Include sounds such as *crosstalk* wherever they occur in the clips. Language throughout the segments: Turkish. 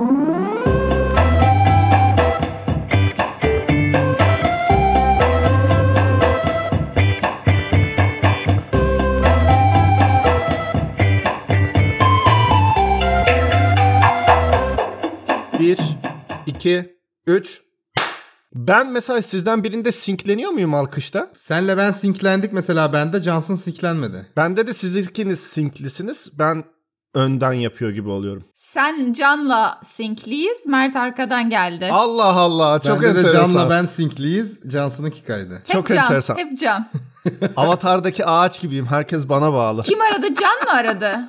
Bir, iki, üç. Ben mesela sizden birinde sinkleniyor muyum alkışta? Senle ben sinklendik mesela bende Johnson sinklenmedi. Bende de siz ikiniz sinklisiniz. Ben önden yapıyor gibi oluyorum. Sen Can'la sinkliyiz. Mert arkadan geldi. Allah Allah çok bende de enteresan. Can'la ben sinkliyiz. Johnson'ınki kaydı. hep çok Can, enteresan. Hep Can. *laughs* Avatar'daki ağaç gibiyim. Herkes bana bağlı. Kim aradı? Can mı aradı?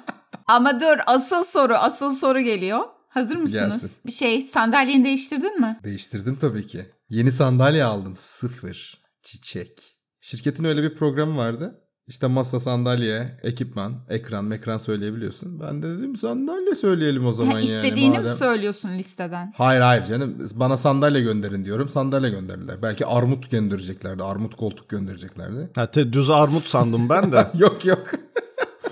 Ama dur asıl soru, asıl soru geliyor. Hazır Nasıl mısınız? gelsin? Bir şey sandalyeni değiştirdin mi? Değiştirdim tabii ki. Yeni sandalye aldım. Sıfır. Çiçek. Şirketin öyle bir programı vardı. İşte masa, sandalye, ekipman, ekran, mekran söyleyebiliyorsun. Ben de dedim sandalye söyleyelim o zaman Ha, yani. istediğini mi madem. söylüyorsun listeden? Hayır hayır canım. Bana sandalye gönderin diyorum. Sandalye gönderdiler. Belki armut göndereceklerdi. Armut koltuk göndereceklerdi. Ha, te- düz armut sandım ben de. *laughs* yok yok.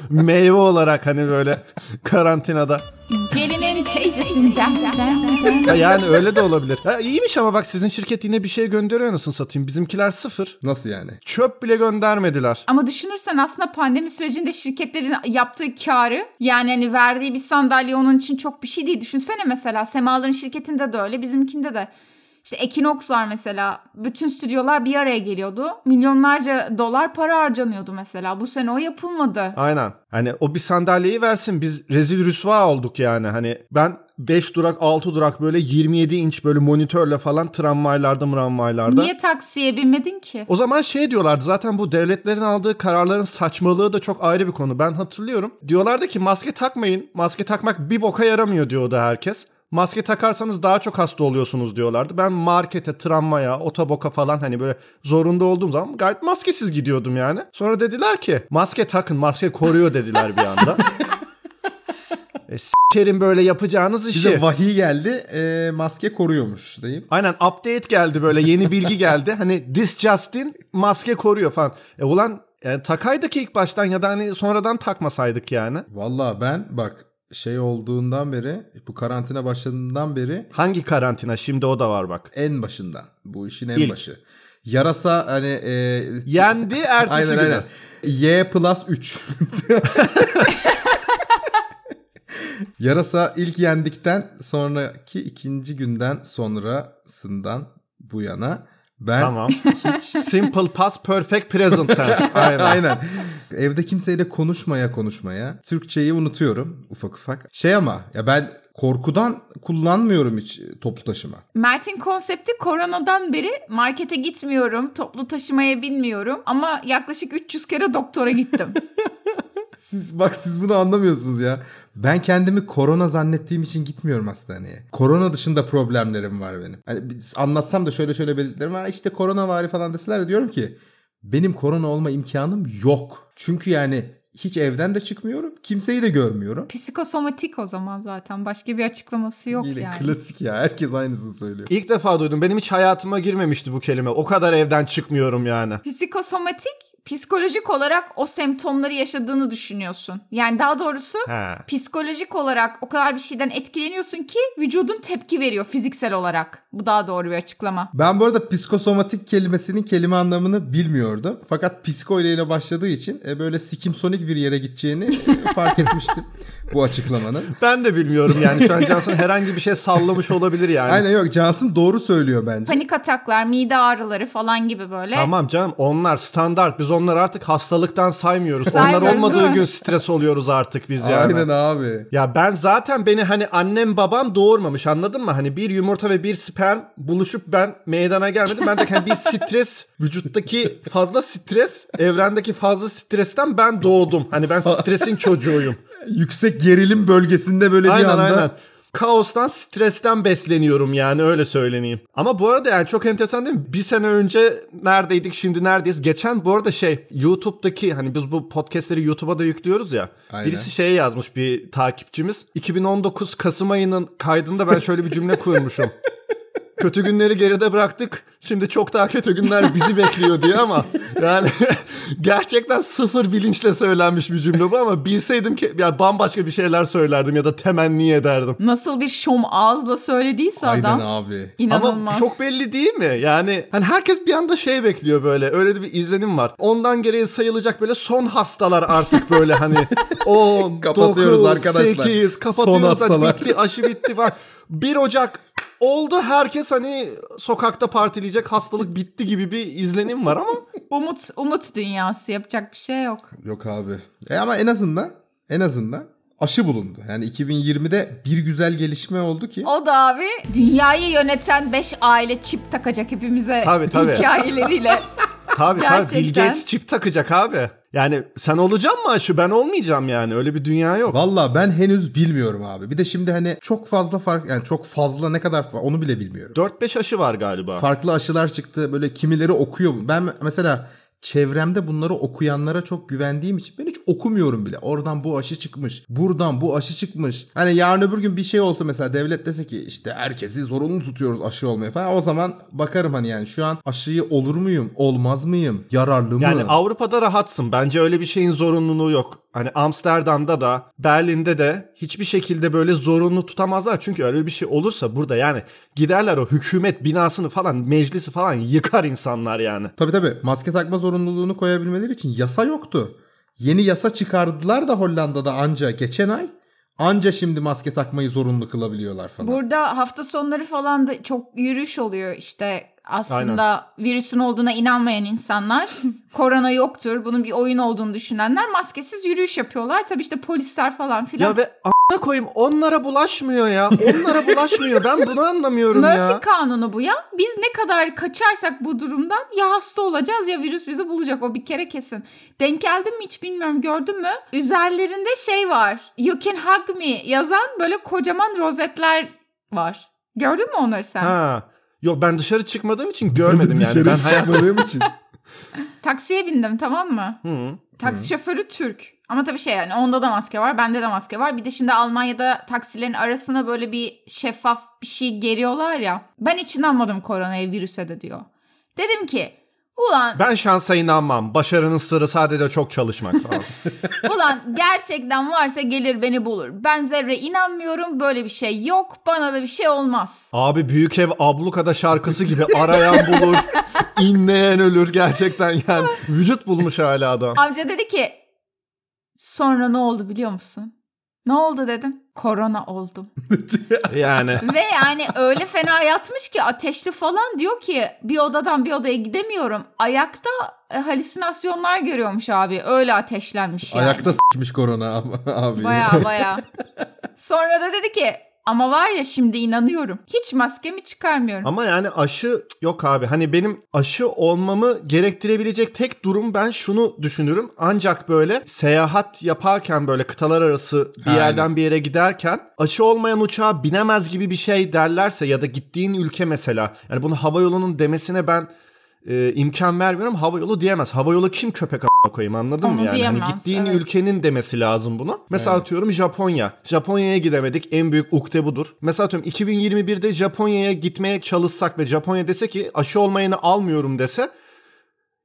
Meyve olarak hani böyle karantinada. Gelinin teyzesinden. Ya yani öyle de olabilir. Ha, iyiymiş ama bak sizin şirket yine bir şey gönderiyor nasıl satayım. Bizimkiler sıfır. Nasıl yani? Çöp bile göndermediler. Ama düşünürsen aslında pandemi sürecinde şirketlerin yaptığı karı yani hani verdiği bir sandalye onun için çok bir şey değil. Düşünsene mesela Semaların şirketinde de öyle bizimkinde de. İşte Equinox var mesela. Bütün stüdyolar bir araya geliyordu. Milyonlarca dolar para harcanıyordu mesela. Bu sene o yapılmadı. Aynen. Hani o bir sandalyeyi versin biz rezil rüsva olduk yani. Hani ben 5 durak 6 durak böyle 27 inç böyle monitörle falan tramvaylarda mramvaylarda. Niye taksiye binmedin ki? O zaman şey diyorlardı zaten bu devletlerin aldığı kararların saçmalığı da çok ayrı bir konu. Ben hatırlıyorum. Diyorlardı ki maske takmayın. Maske takmak bir boka yaramıyor diyordu herkes. Maske takarsanız daha çok hasta oluyorsunuz diyorlardı. Ben markete, tramvaya, otoboka falan hani böyle zorunda olduğum zaman gayet maskesiz gidiyordum yani. Sonra dediler ki maske takın, maske koruyor dediler bir anda. *laughs* e, s**erim böyle yapacağınız işi. Bize vahiy geldi. e, maske koruyormuş deyip. Aynen update geldi böyle yeni bilgi geldi. Hani this Justin maske koruyor falan. E ulan yani takaydık ilk baştan ya da hani sonradan takmasaydık yani. Valla ben bak şey olduğundan beri bu karantina başladığından beri Hangi karantina? Şimdi o da var bak. en başından. Bu işin en İlk. başı. Yarasa hani e, Yendi *laughs* ertesi aynen günü. aynen. Y plus 3. *laughs* Yarasa ilk yendikten sonraki ikinci günden sonrasından bu yana ben Tamam. Simple past perfect present tense. *laughs* Aynen. Aynen. Evde kimseyle konuşmaya konuşmaya Türkçeyi unutuyorum ufak ufak. Şey ama ya ben korkudan kullanmıyorum hiç toplu taşıma. Mert'in konsepti koronadan beri markete gitmiyorum, toplu taşımaya binmiyorum ama yaklaşık 300 kere doktora gittim. *laughs* Siz bak siz bunu anlamıyorsunuz ya. Ben kendimi korona zannettiğim için gitmiyorum hastaneye. Korona dışında problemlerim var benim. Hani anlatsam da şöyle şöyle belirtilerim var. İşte korona vari falan deseler de diyorum ki benim korona olma imkanım yok. Çünkü yani hiç evden de çıkmıyorum. Kimseyi de görmüyorum. Psikosomatik o zaman zaten. Başka bir açıklaması yok Yine yani. klasik ya. Herkes aynısını söylüyor. İlk defa duydum. Benim hiç hayatıma girmemişti bu kelime. O kadar evden çıkmıyorum yani. Psikosomatik psikolojik olarak o semptomları yaşadığını düşünüyorsun. Yani daha doğrusu He. psikolojik olarak o kadar bir şeyden etkileniyorsun ki vücudun tepki veriyor fiziksel olarak. Bu daha doğru bir açıklama. Ben bu arada psikosomatik kelimesinin kelime anlamını bilmiyordum. Fakat psiko ile başladığı için e, böyle sikimsonik bir yere gideceğini *laughs* fark etmiştim bu açıklamanın. Ben de bilmiyorum yani. Şu an Cansın herhangi bir şey sallamış olabilir yani. Aynen yok Johnson doğru söylüyor bence. Panik ataklar, mide ağrıları falan gibi böyle. Tamam canım onlar standart. Biz onları artık hastalıktan saymıyoruz. onlar Saymıyoruz, olmadığı değil mi? gün stres oluyoruz artık biz yani. Aynen abi. Ya ben zaten beni hani annem babam doğurmamış anladın mı? Hani bir yumurta ve bir sperm buluşup ben meydana gelmedim. Ben de hani bir stres vücuttaki fazla stres evrendeki fazla stresten ben doğdum. Hani ben stresin çocuğuyum. Yüksek gerilim bölgesinde böyle bir aynen anda. aynen. Kaostan, stresten besleniyorum yani öyle söyleneyim. Ama bu arada yani çok enteresan değil mi? Bir sene önce neredeydik şimdi neredeyiz? Geçen bu arada şey YouTube'daki hani biz bu podcastleri YouTube'a da yüklüyoruz ya. Aynen. Birisi şey yazmış bir takipçimiz. 2019 Kasım ayının kaydında ben şöyle bir cümle kurmuşum. *laughs* kötü günleri geride bıraktık. Şimdi çok daha kötü günler bizi bekliyor diye ama yani *laughs* gerçekten sıfır bilinçle söylenmiş bir cümle bu ama bilseydim ki yani bambaşka bir şeyler söylerdim ya da temenni ederdim. Nasıl bir şom ağızla söylediyse adam. Aynen abi. İnanılmaz. Ama çok belli değil mi? Yani hani herkes bir anda şey bekliyor böyle. Öyle de bir izlenim var. Ondan geriye sayılacak böyle son hastalar artık böyle hani *laughs* 10, Kapatıyoruz 9, arkadaşlar. 8 Son kapatıyoruz. Hadi hastalar. bitti aşı bitti falan. 1 Ocak oldu herkes hani sokakta partileyecek hastalık bitti gibi bir izlenim var ama *laughs* Umut, umut dünyası yapacak bir şey yok. Yok abi. E ama en azından en azından aşı bulundu. Yani 2020'de bir güzel gelişme oldu ki. O da abi dünyayı yöneten 5 aile çip takacak hepimize Tabii, tabii. hikayeleriyle. *laughs* tabii tabii Bill Gerçekten. Gates çip takacak abi. Yani sen olacaksın mı aşı ben olmayacağım yani öyle bir dünya yok. Valla ben henüz bilmiyorum abi. Bir de şimdi hani çok fazla fark yani çok fazla ne kadar onu bile bilmiyorum. 4-5 aşı var galiba. Farklı aşılar çıktı. Böyle kimileri okuyor. Ben mesela çevremde bunları okuyanlara çok güvendiğim için ben hiç okumuyorum bile. Oradan bu aşı çıkmış. Buradan bu aşı çıkmış. Hani yarın öbür gün bir şey olsa mesela devlet dese ki işte herkesi zorunlu tutuyoruz aşı olmaya falan. O zaman bakarım hani yani şu an aşıyı olur muyum? Olmaz mıyım? Yararlı mı? Yani Avrupa'da rahatsın. Bence öyle bir şeyin zorunluluğu yok. Hani Amsterdam'da da Berlin'de de hiçbir şekilde böyle zorunlu tutamazlar. Çünkü öyle bir şey olursa burada yani giderler o hükümet binasını falan meclisi falan yıkar insanlar yani. Tabii tabii maske takma zorunluluğunu koyabilmeleri için yasa yoktu. Yeni yasa çıkardılar da Hollanda'da anca geçen ay. Anca şimdi maske takmayı zorunlu kılabiliyorlar falan. Burada hafta sonları falan da çok yürüyüş oluyor işte aslında virüsün olduğuna inanmayan insanlar *laughs* korona yoktur bunun bir oyun olduğunu düşünenler maskesiz yürüyüş yapıyorlar tabii işte polisler falan filan. Ya ve a**a koyayım onlara bulaşmıyor ya. Onlara bulaşmıyor. Ben bunu anlamıyorum Murphy ya. kanunu bu ya. Biz ne kadar kaçarsak bu durumdan ya hasta olacağız ya virüs bizi bulacak o bir kere kesin. Denk geldin mi hiç bilmiyorum gördün mü? Üzerlerinde şey var. You can hug me yazan böyle kocaman rozetler var. Gördün mü onları sen? Ha. Yok ben dışarı çıkmadığım için görmedim yani. Ben çıkmadığım için. *laughs* Taksiye bindim tamam mı? Hı. Taksi şoförü Türk. Ama tabii şey yani onda da maske var, bende de maske var. Bir de şimdi Almanya'da taksilerin arasına böyle bir şeffaf bir şey geriyorlar ya. Ben hiç inanmadım koronaya virüse de diyor. Dedim ki ulan Ben şansa inanmam. Başarının sırrı sadece çok çalışmak falan. *laughs* ulan *laughs* gerçekten varsa gelir beni bulur. Ben zerre inanmıyorum böyle bir şey yok bana da bir şey olmaz. Abi Büyük Ev Ablukada şarkısı gibi arayan bulur, *laughs* inleyen ölür gerçekten yani. Vücut bulmuş hala adam. Amca dedi ki sonra ne oldu biliyor musun? Ne oldu dedim. Korona oldum. *laughs* Yani. Ve yani öyle fena yatmış ki ateşli falan diyor ki bir odadan bir odaya gidemiyorum. Ayakta e, halüsinasyonlar görüyormuş abi. Öyle ateşlenmiş yani. Ayakta s**miş korona abi. *laughs* abi. Baya *laughs* baya. Sonra da dedi ki ama var ya şimdi inanıyorum. Hiç maskemi çıkarmıyorum. Ama yani aşı yok abi. Hani benim aşı olmamı gerektirebilecek tek durum ben şunu düşünürüm. Ancak böyle seyahat yaparken böyle kıtalar arası bir Aynen. yerden bir yere giderken aşı olmayan uçağa binemez gibi bir şey derlerse ya da gittiğin ülke mesela. Yani bunu havayolunun demesine ben e, imkan vermiyorum. Havayolu diyemez. Havayolu kim köpek a**ına koyayım anladın Onu mı yani? diyemez, Hani gittiğin evet. ülkenin demesi lazım bunu. Mesela atıyorum Japonya. Japonya'ya gidemedik. En büyük ukde budur. Mesela atıyorum 2021'de Japonya'ya gitmeye çalışsak ve Japonya dese ki aşı olmayanı almıyorum dese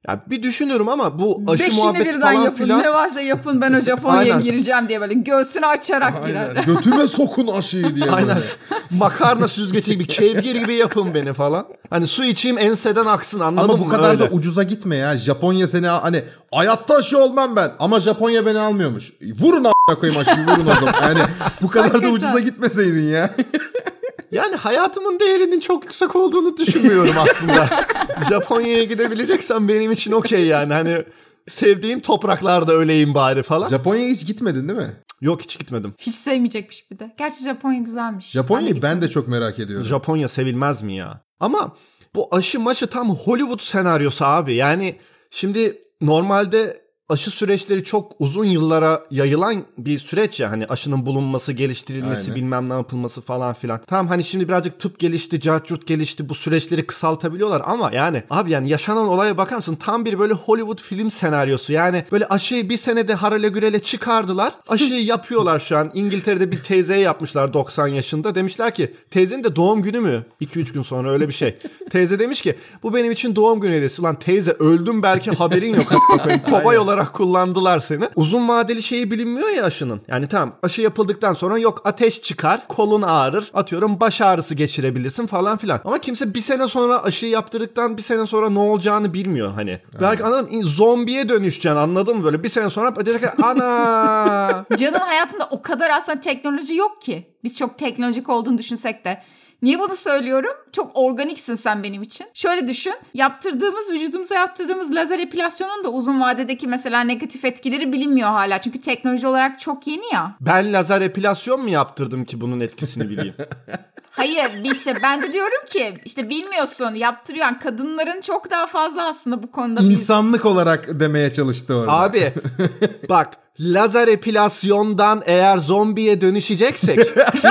ya bir düşünürüm ama bu aşı Beşini muhabbeti birden falan yapın. filan Ne varsa yapın ben o Japonya'ya Aynen. gireceğim diye böyle göğsünü açarak girer. Aynen. *laughs* Götüme sokun aşıyı diye. Aynen. böyle. Makarna süzgeci gibi kevgir gibi yapın beni falan. Hani su içeyim enseden aksın anladın Ama mı? bu kadar Öyle. da ucuza gitme ya. Japonya seni hani hayatta aşı olmam ben. Ama Japonya beni almıyormuş. Vurun a**ına koyayım aşıyı vurun o zaman. Yani bu kadar da Hakikaten. ucuza gitmeseydin ya. *laughs* Yani hayatımın değerinin çok yüksek olduğunu düşünmüyorum aslında. *laughs* Japonya'ya gidebileceksem benim için okey yani. Hani sevdiğim topraklarda öleyim bari falan. Japonya'ya hiç gitmedin değil mi? Yok hiç gitmedim. Hiç sevmeyecekmiş bir de. Gerçi Japonya güzelmiş. Japonya'yı ben gitmedim. de çok merak ediyorum. Japonya sevilmez mi ya? Ama bu aşı maşı tam Hollywood senaryosu abi. Yani şimdi normalde aşı süreçleri çok uzun yıllara yayılan bir süreç ya hani aşının bulunması, geliştirilmesi, Aynen. bilmem ne yapılması falan filan. Tamam hani şimdi birazcık tıp gelişti, cartçurt gelişti bu süreçleri kısaltabiliyorlar ama yani abi yani yaşanan olaya bakar mısın? Tam bir böyle Hollywood film senaryosu. Yani böyle aşıyı bir senede harale gürele çıkardılar. Aşıyı *laughs* yapıyorlar şu an. İngiltere'de bir teyzeye yapmışlar 90 yaşında. Demişler ki teyzenin de doğum günü mü? 2-3 gün sonra öyle bir şey. Teyze demiş ki bu benim için doğum günü hediyesi. Ulan teyze öldüm belki haberin yok. *laughs* a**ına koyayım. Olarak kullandılar seni. Uzun vadeli şeyi bilinmiyor ya aşının. Yani tamam aşı yapıldıktan sonra yok ateş çıkar, kolun ağrır, atıyorum baş ağrısı geçirebilirsin falan filan. Ama kimse bir sene sonra aşıyı yaptırdıktan bir sene sonra ne olacağını bilmiyor hani. Belki anladın zombiye dönüşeceksin anladın mı böyle bir sene sonra direkt ana *laughs* Can'ın hayatında o kadar aslında teknoloji yok ki. Biz çok teknolojik olduğunu düşünsek de. Niye bunu söylüyorum? Çok organiksin sen benim için. Şöyle düşün. Yaptırdığımız, vücudumuza yaptırdığımız lazer epilasyonun da uzun vadedeki mesela negatif etkileri bilinmiyor hala. Çünkü teknoloji olarak çok yeni ya. ben lazer epilasyon mu yaptırdım ki bunun etkisini bileyim? *laughs* Hayır bir işte ben de diyorum ki işte bilmiyorsun yaptırıyor. Yani kadınların çok daha fazla aslında bu konuda biz. İnsanlık olarak demeye çalıştı orada. Abi *laughs* bak lazer epilasyondan eğer zombiye dönüşeceksek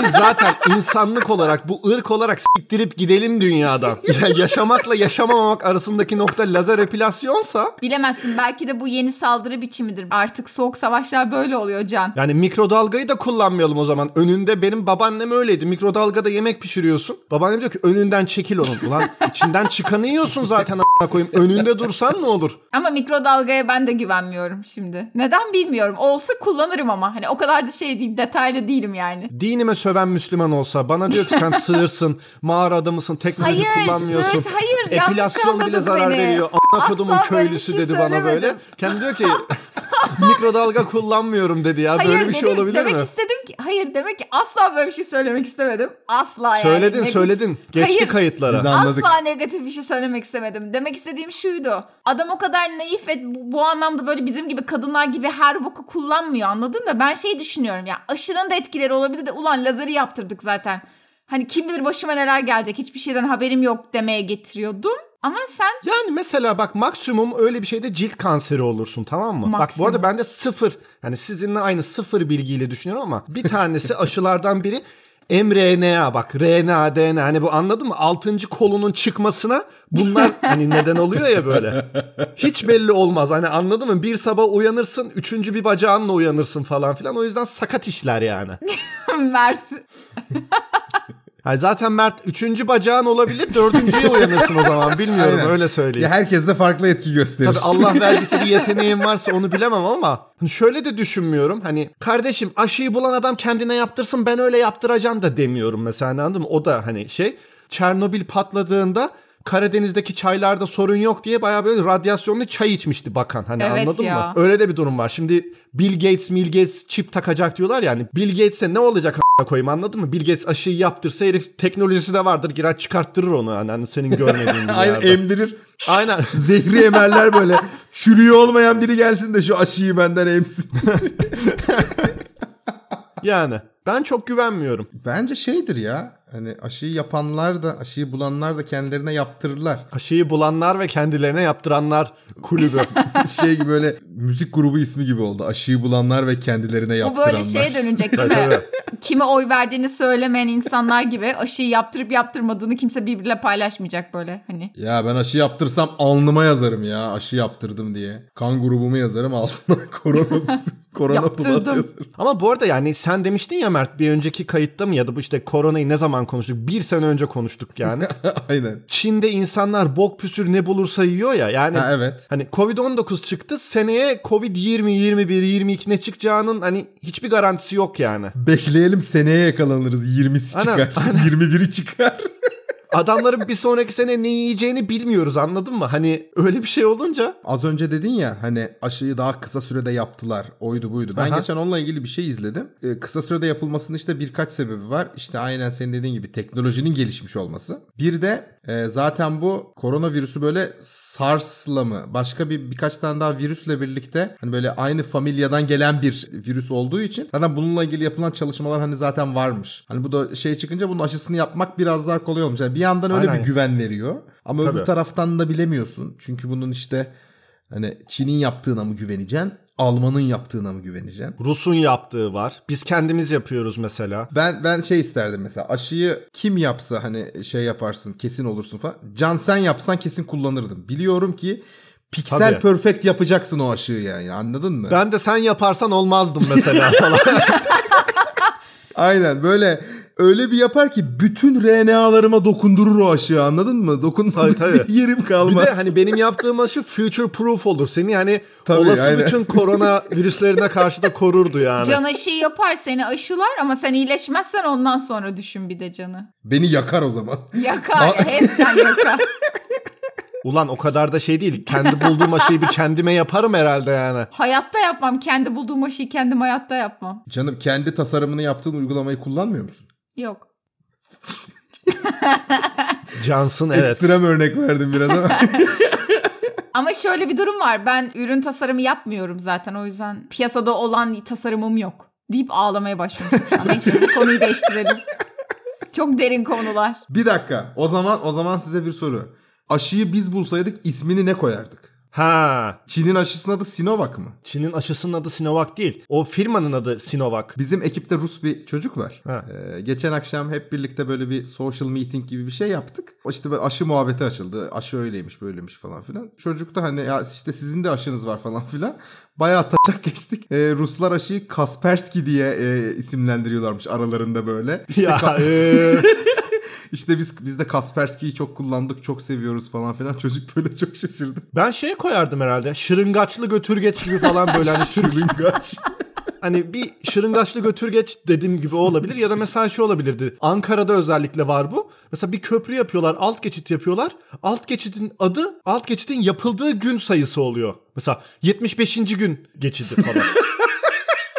biz zaten insanlık olarak bu ırk olarak siktirip gidelim dünyadan. Ya yaşamakla yaşamamak arasındaki nokta lazer epilasyonsa Bilemezsin belki de bu yeni saldırı biçimidir. Artık soğuk savaşlar böyle oluyor Can. yani mikrodalgayı da kullanmayalım o zaman. Önünde benim babaannem öyleydi. Mikrodalgada yemek pişiriyorsun. Babaannem diyor ki önünden çekil onun. Ulan içinden çıkanı yiyorsun zaten a**ına koyayım. Önünde dursan ne olur? Ama mikrodalgaya ben de güvenmiyorum şimdi. Neden bilmiyorum. Olsa kullanırım ama. Hani o kadar da şey değil, detaylı değilim yani. Dinime söven Müslüman olsa bana diyor ki sen *laughs* sığırsın, mağara adamısın, teknoloji Hayır, kullanmıyorsun. sığır- hayır, Epilasyon bile zarar beni. veriyor. Asla kodumun köylüsü şey dedi bana böyle. Kendi diyor ki *laughs* *laughs* mikrodalga kullanmıyorum dedi ya. Hayır Böyle bir şey dedim- olabilir demek mi? istedim ki hayır demek ki asla böyle bir şey söylemek istemedim. Asla yani. Söyledin Negatif- söyledin. Geçti Hayır. kayıtlara. Biz anladık. Asla negatif bir şey söylemek istemedim. Demek istediğim şuydu. Adam o kadar naif ve bu, bu anlamda böyle bizim gibi kadınlar gibi her boku kullanmıyor anladın mı? Ben şey düşünüyorum ya aşının da etkileri olabilir de ulan lazeri yaptırdık zaten. Hani kim bilir başıma neler gelecek hiçbir şeyden haberim yok demeye getiriyordum. Ama sen Yani mesela bak maksimum öyle bir şeyde cilt kanseri olursun tamam mı? Bak bu Maksimum. arada bende sıfır yani sizinle aynı sıfır bilgiyle düşünüyorum ama bir tanesi *laughs* aşılardan biri mRNA bak RNA DNA hani bu anladın mı? Altıncı kolunun çıkmasına bunlar *laughs* hani neden oluyor ya böyle. Hiç belli olmaz hani anladın mı? Bir sabah uyanırsın üçüncü bir bacağınla uyanırsın falan filan o yüzden sakat işler yani. *laughs* Mert Yani zaten Mert üçüncü bacağın olabilir dördüncüye uyanırsın o zaman bilmiyorum Aynen. öyle söyleyeyim. Ya herkes de farklı etki gösterir. Tabii Allah vergisi bir yeteneğim varsa onu bilemem ama hani şöyle de düşünmüyorum. Hani kardeşim aşıyı bulan adam kendine yaptırsın ben öyle yaptıracağım da demiyorum mesela anladın mı? O da hani şey Çernobil patladığında Karadeniz'deki çaylarda sorun yok diye bayağı böyle radyasyonlu çay içmişti bakan. Hani Evet anladın ya. mı? Öyle de bir durum var. Şimdi Bill Gates, Bill Gates çip takacak diyorlar yani. Bill Gates'e ne olacak koyayım anladın mı? Bill Gates aşıyı yaptırsa herif teknolojisi de vardır. Girer çıkarttırır onu hani, hani senin görmediğin *laughs* bir Aynen emdirir. Aynen. *laughs* Zehri emerler böyle. Çürüğü olmayan biri gelsin de şu aşıyı benden emsin. *laughs* Yani ben çok güvenmiyorum. Bence şeydir ya. Hani aşıyı yapanlar da aşıyı bulanlar da kendilerine yaptırırlar. Aşıyı bulanlar ve kendilerine yaptıranlar kulübü. *laughs* şey gibi böyle müzik grubu ismi gibi oldu. Aşıyı bulanlar ve kendilerine bu yaptıranlar. böyle şeye dönecek değil mi? Kime oy verdiğini söylemeyen insanlar gibi aşıyı yaptırıp yaptırmadığını kimse birbiriyle paylaşmayacak böyle hani. Ya ben aşı yaptırsam alnıma yazarım ya aşı yaptırdım diye. Kan grubumu yazarım altına *laughs* korona korona plus yazarım. Ama bu arada yani sen demiştin ya Mert bir önceki kayıtta mı ya da bu işte koronayı ne zaman konuştuk? Bir sene önce konuştuk yani. *laughs* Aynen. Çin'de insanlar bok püsür ne bulursa yiyor ya. Yani Ha, evet. hani Covid-19 çıktı seneye Covid 20, 21, 22 ne çıkacağının hani hiçbir garantisi yok yani. Bekleyelim seneye yakalanırız. 20'si Aynen, çıkar. 21'i *laughs* çıkar. Adamların bir sonraki sene ne yiyeceğini bilmiyoruz anladın mı? Hani öyle bir şey olunca Az önce dedin ya hani aşıyı daha kısa sürede yaptılar. Oydu buydu. Ben Aha. geçen onunla ilgili bir şey izledim. Ee, kısa sürede yapılmasının işte birkaç sebebi var. İşte aynen senin dediğin gibi teknolojinin gelişmiş olması. Bir de e, zaten bu koronavirüsü böyle SARS'la mı başka bir birkaç tane daha virüsle birlikte hani böyle aynı familyadan gelen bir virüs olduğu için zaten bununla ilgili yapılan çalışmalar hani zaten varmış. Hani bu da şey çıkınca bunun aşısını yapmak biraz daha kolay olmuş. Yani bir yandan öyle Aynen. bir güven veriyor. Ama öbür Tabii. taraftan da bilemiyorsun. Çünkü bunun işte Hani Çin'in yaptığına mı güveneceksin? Alman'ın yaptığına mı güveneceksin? Rus'un yaptığı var. Biz kendimiz yapıyoruz mesela. Ben ben şey isterdim mesela aşıyı kim yapsa hani şey yaparsın kesin olursun falan. Can sen yapsan kesin kullanırdım. Biliyorum ki piksel Tabii. perfect yapacaksın o aşıyı yani anladın mı? Ben de sen yaparsan olmazdım mesela falan. *laughs* Aynen böyle öyle bir yapar ki bütün RNA'larıma dokundurur o aşıyı anladın mı? Dokunmadığı Tabii, tabii. bir *laughs* yerim Bir kalmaz. de hani benim yaptığım aşı future proof olur. Seni hani Tabii, olası aynen. bütün korona *laughs* virüslerine karşı da korurdu yani. Can aşıyı yapar seni aşılar ama sen iyileşmezsen ondan sonra düşün bir de canı. Beni yakar o zaman. Yakar ya hepten yakar. *laughs* Ulan o kadar da şey değil. Kendi bulduğum aşıyı bir kendime yaparım herhalde yani. Hayatta yapmam. Kendi bulduğum aşıyı kendim hayatta yapmam. Canım kendi tasarımını yaptığın uygulamayı kullanmıyor musun? Yok. Cansın evet. Ekstrem örnek verdim biraz ama. *laughs* Ama şöyle bir durum var. Ben ürün tasarımı yapmıyorum zaten. O yüzden piyasada olan tasarımım yok. Deyip ağlamaya başlamışım şu an. Neyse bu konuyu değiştirelim. Çok derin konular. bir dakika. O zaman o zaman size bir soru. Aşıyı biz bulsaydık ismini ne koyardık? Ha. Çin'in aşısının adı Sinovac mı? Çin'in aşısının adı Sinovac değil. O firmanın adı Sinovac. Bizim ekipte Rus bir çocuk var. Ha. Ee, geçen akşam hep birlikte böyle bir social meeting gibi bir şey yaptık. İşte böyle aşı muhabbeti açıldı. Aşı öyleymiş böyleymiş falan filan. Çocuk da hani ya işte sizin de aşınız var falan filan. Bayağı taçak *laughs* geçtik. Ee, Ruslar aşıyı Kaspersky diye e, isimlendiriyorlarmış aralarında böyle. İşte, ya ka- e, *laughs* işte biz biz de Kaspersky'yi çok kullandık, çok seviyoruz falan filan. Çocuk böyle çok şaşırdı. ben şeye koyardım herhalde. Şırıngaçlı götürgeç gibi falan böyle hani Şırıngaç. hani bir şırıngaçlı götürgeç dediğim gibi o olabilir ya da mesela şey olabilirdi. Ankara'da özellikle var bu. Mesela bir köprü yapıyorlar, alt geçit yapıyorlar. Alt geçitin adı, alt geçitin yapıldığı gün sayısı oluyor. Mesela 75. gün geçidi falan. *laughs*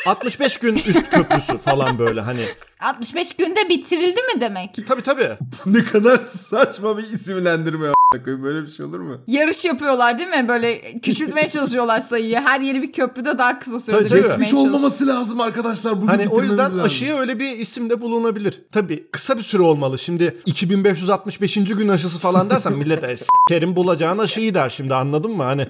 65 gün üst köprüsü falan böyle hani. 65 günde bitirildi mi demek? Tabii tabii. *laughs* ne kadar saçma bir isimlendirme koyayım. Böyle bir şey olur mu? Yarış yapıyorlar değil mi? Böyle küçültmeye *laughs* çalışıyorlar sayıyı. Her yeri bir köprüde daha kısa sürede Tabii, Hiç çalışıyor. olmaması lazım arkadaşlar. Bugün Hani o yüzden lazım. aşıya öyle bir isimde bulunabilir. Tabii kısa bir süre olmalı. Şimdi 2565. gün aşısı falan dersen millet e, s**kerim bulacağın aşıyı der şimdi anladın mı? Hani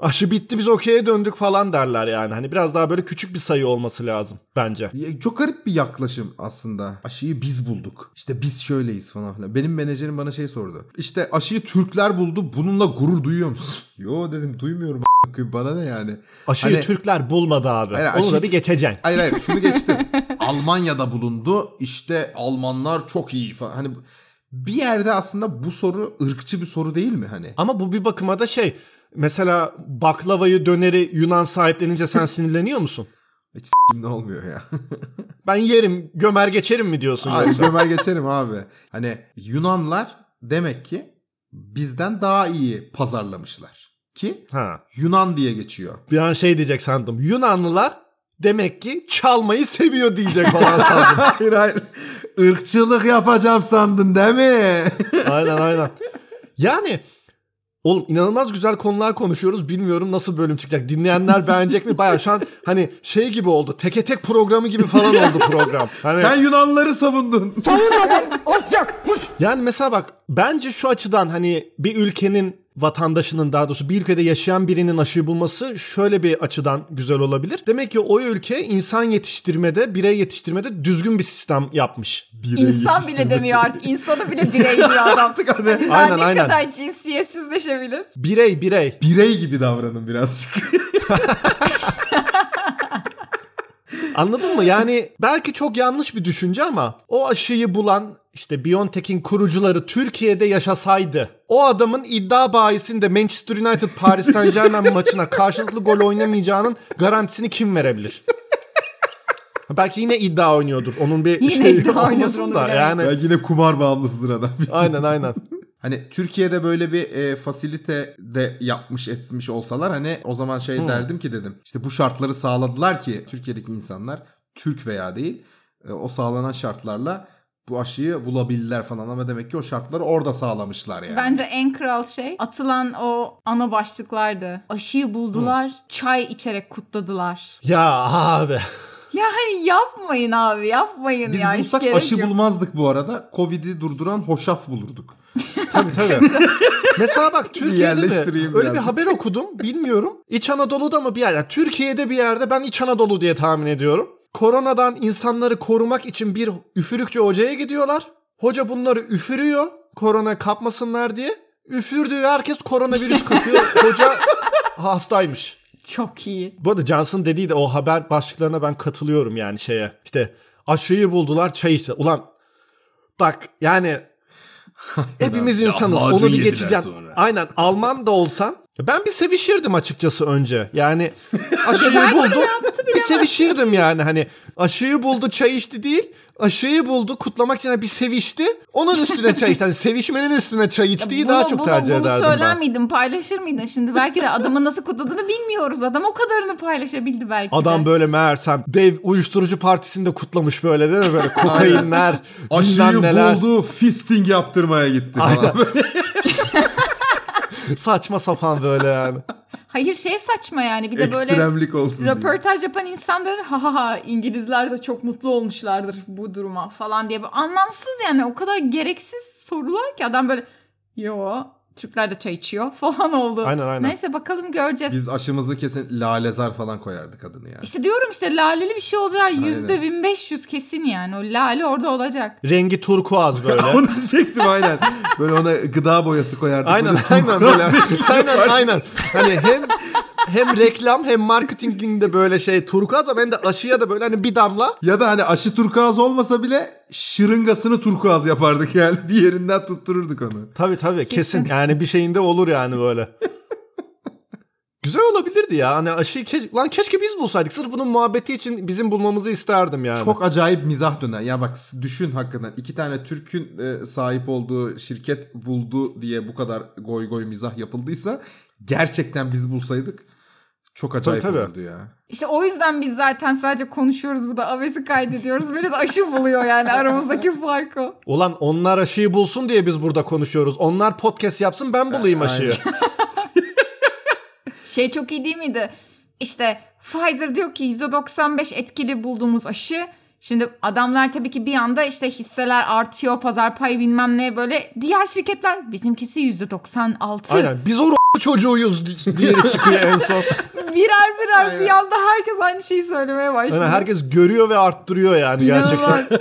aşı bitti biz okey'e döndük falan derler yani. Hani biraz daha böyle küçük bir sayı olması lazım bence. Çok garip bir yaklaşım aslında. Aşıyı biz bulduk. İşte biz şöyleyiz falan filan. Benim menajerim bana şey sordu. İşte aşıyı Türkler buldu. Bununla gurur duyuyor musun? *laughs* Yo dedim duymuyorum. Bana ne yani? Aşıyı Hani- Türkler bulmadı abi. Hayır, Onu aşı- da bir geçeceksin. Hayır hayır şunu *laughs* geçtim. Almanya'da bulundu. İşte Almanlar çok iyi falan. Hani bir yerde aslında bu soru ırkçı bir soru değil mi hani? Ama bu bir bakıma da şey mesela baklavayı döneri Yunan sahiplenince sen *laughs* sinirleniyor musun? Hiç s**kim ne olmuyor ya. *laughs* Ben yerim gömer geçerim mi diyorsun Hayır yoksa? Ömer geçerim abi. Hani Yunanlar demek ki bizden daha iyi pazarlamışlar. Ki Ha. Yunan diye geçiyor. Bir an şey diyecek sandım. Yunanlılar demek ki çalmayı seviyor diyecek falan sandım. *laughs* hayır hayır. Irkçılık yapacağım sandın değil mi? aynen aynen. Yani oğlum inanılmaz güzel konular konuşuyoruz. Bilmiyorum nasıl bölüm çıkacak. Dinleyenler beğenecek mi? Baya şu an hani şey gibi oldu. Teke tek programı gibi falan oldu program. Hani Sen Yunanlıları savundun. Yani mesela bak bence şu açıdan hani bir ülkenin vatandaşının daha doğrusu bir ülkede yaşayan birinin aşıyı bulması şöyle bir açıdan güzel olabilir. Demek ki o ülke insan yetiştirmede, birey yetiştirmede düzgün bir sistem yapmış. İnsan bile demiyor artık. İnsanı bile *laughs* birey diyor adam. Artık hani Daha Aynen, ne aynen. kadar cinsiyetsizleşebilir? Birey, birey. birey gibi davranın birazcık. *laughs* Anladın mı? Yani belki çok yanlış bir düşünce ama o aşıyı bulan işte BioNTech'in kurucuları Türkiye'de yaşasaydı o adamın iddia bahisinde Manchester United Paris Saint Germain *laughs* maçına karşılıklı gol oynamayacağının garantisini kim verebilir? Belki yine iddia oynuyordur. Onun bir *laughs* Yine şeyi iddia oynuyordur, olmasın da yani. Ya yine kumar bağımlısıdır adam. *laughs* Aynen aynen. Hani Türkiye'de böyle bir e, fasilite de yapmış etmiş olsalar hani o zaman şey derdim ki dedim. İşte bu şartları sağladılar ki Türkiye'deki insanlar Türk veya değil e, o sağlanan şartlarla bu aşıyı bulabilirler falan ama demek ki o şartları orada sağlamışlar yani. Bence en kral şey atılan o ana başlıklardı. Aşıyı buldular, çay içerek kutladılar. Ya abi. Ya hani yapmayın abi yapmayın Biz ya. hiç bulsak aşı yok. bulmazdık bu arada. Covid'i durduran hoşaf bulurduk. *laughs* Tabii tabii. Mesela bak Türkiye'de de öyle bir haber okudum. Bilmiyorum. İç Anadolu'da mı bir yer? Yani Türkiye'de bir yerde ben İç Anadolu diye tahmin ediyorum. Koronadan insanları korumak için bir üfürükçü hocaya gidiyorlar. Hoca bunları üfürüyor. Korona kapmasınlar diye. Üfürdüğü herkes koronavirüs kapıyor. *laughs* Hoca hastaymış. Çok iyi. Bu arada Johnson dediği de o haber başlıklarına ben katılıyorum yani şeye. İşte aşıyı buldular çay içti. Ulan bak yani *laughs* hepimiz insanız onu bir geçeceğim. sonra. Aynen Alman da olsan ben bir sevişirdim açıkçası önce. Yani *laughs* aşıyı buldu. bir sevişirdim yani hani aşıyı buldu çay içti değil. Aşıyı buldu kutlamak için bir sevişti. Onun üstüne çay içti. Yani sevişmenin üstüne çay içtiği daha çok tercih bunu ederdim söyler ben. miydin? Paylaşır mıydın? Şimdi belki de adamın nasıl kutladığını bilmiyoruz. Adam o kadarını paylaşabildi belki Adam de. böyle meğersem dev uyuşturucu partisinde kutlamış böyle değil mi? Böyle kokainler, Aşıyı neler. buldu fisting yaptırmaya gitti falan. *laughs* *laughs* Saçma sapan böyle yani. Hayır şey saçma yani. Bir de böyle olsun diye. röportaj yapan insanların ha ha ha İngilizler de çok mutlu olmuşlardır bu duruma falan diye. Anlamsız yani o kadar gereksiz sorular ki adam böyle yo Türkler de çay içiyor *laughs* falan oldu. Aynen, aynen. Neyse bakalım göreceğiz. Biz aşımızı kesin lalezar falan koyardık adını yani. İşte diyorum işte laleli bir şey olacak. Yüzde 1500 kesin yani. O lale orada olacak. Rengi turkuaz *laughs* böyle. Onu diyecektim aynen. Böyle ona gıda boyası koyardık. aynen aynen böyle. aynen aynen. Hani hem hem reklam hem marketinginde böyle şey turkuaz ama hem de aşıya da böyle hani bir damla. Ya da hani aşı turkuaz olmasa bile şırıngasını turkuaz yapardık yani. Bir yerinden tuttururduk onu. Tabii tabii kesin. Yani bir şeyinde olur yani böyle. Güzel olabilirdi ya. Hani aşıyı keş- lan keşke biz bulsaydık. Sırf bunun muhabbeti için bizim bulmamızı isterdim yani. Çok acayip mizah döner. Ya bak düşün hakikaten iki tane Türk'ün e, sahip olduğu şirket buldu diye bu kadar goy goy mizah yapıldıysa gerçekten biz bulsaydık çok acayip Tabii, tabii. olurdu ya. İşte o yüzden biz zaten sadece konuşuyoruz burada. Avesi kaydediyoruz. Böyle de aşı buluyor yani aramızdaki *laughs* fark o. Ulan onlar aşıyı bulsun diye biz burada konuşuyoruz. Onlar podcast yapsın ben bulayım aşıyı. Şey çok iyi değil miydi? İşte Pfizer diyor ki %95 etkili bulduğumuz aşı. Şimdi adamlar tabii ki bir anda işte hisseler artıyor, pazar payı bilmem ne böyle. Diğer şirketler bizimkisi %96. Aynen. Biz o çocuğuyuz di- diye çıkıyor en son. *laughs* Birer birer bir anda herkes aynı şeyi söylemeye başladı. Yani herkes görüyor ve arttırıyor yani gerçekten. *laughs*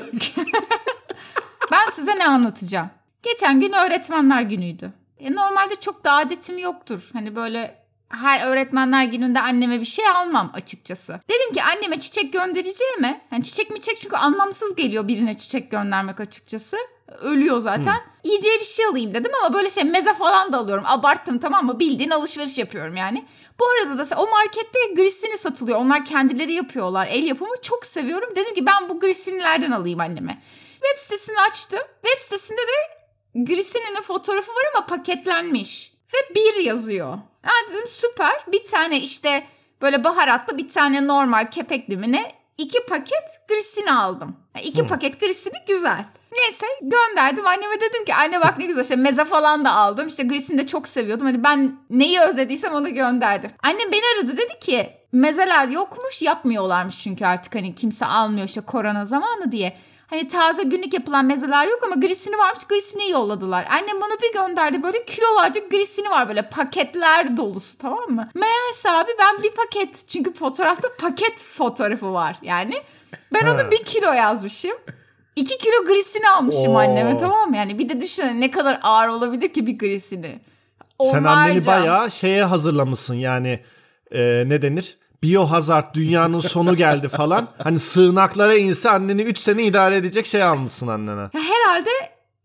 Ben size ne anlatacağım? Geçen gün öğretmenler günüydü. E, normalde çok da adetim yoktur. Hani böyle her öğretmenler gününde anneme bir şey almam açıkçası. Dedim ki anneme çiçek göndereceğime, hani çiçek mi çek çünkü anlamsız geliyor birine çiçek göndermek açıkçası. Ölüyor zaten. Yiyeceği bir şey alayım dedim ama böyle şey meze falan da alıyorum. Abarttım tamam mı? Bildiğin alışveriş yapıyorum yani. Bu arada da o markette grisini satılıyor. Onlar kendileri yapıyorlar. El yapımı çok seviyorum. Dedim ki ben bu grisinilerden alayım anneme. Web sitesini açtım. Web sitesinde de Grisininin fotoğrafı var ama paketlenmiş. Ve bir yazıyor. Ha dedim süper. Bir tane işte böyle baharatlı bir tane normal kepek limine iki paket grisini aldım. Yani iki paket grisini güzel. Neyse gönderdim anneme dedim ki anne bak ne güzel işte meze falan da aldım. İşte grisini de çok seviyordum. Hani ben neyi özlediysem onu gönderdim. Annem beni aradı dedi ki mezeler yokmuş yapmıyorlarmış çünkü artık hani kimse almıyor işte korona zamanı diye. Hani taze günlük yapılan mezeler yok ama grisini varmış grisini yolladılar. Annem bana bir gönderdi böyle kilolarca grisini var böyle paketler dolusu tamam mı? Meğerse abi ben bir paket çünkü fotoğrafta paket fotoğrafı var yani. Ben onu bir kilo yazmışım. İki kilo grisini almışım Oo. anneme tamam mı? Yani bir de düşün ne kadar ağır olabilir ki bir grisini. Sen anneni Onlarca. bayağı şeye hazırlamışsın yani e, ne denir? Biohazard dünyanın sonu geldi falan. Hani sığınaklara inse anneni 3 sene idare edecek şey almışsın annene. Ya herhalde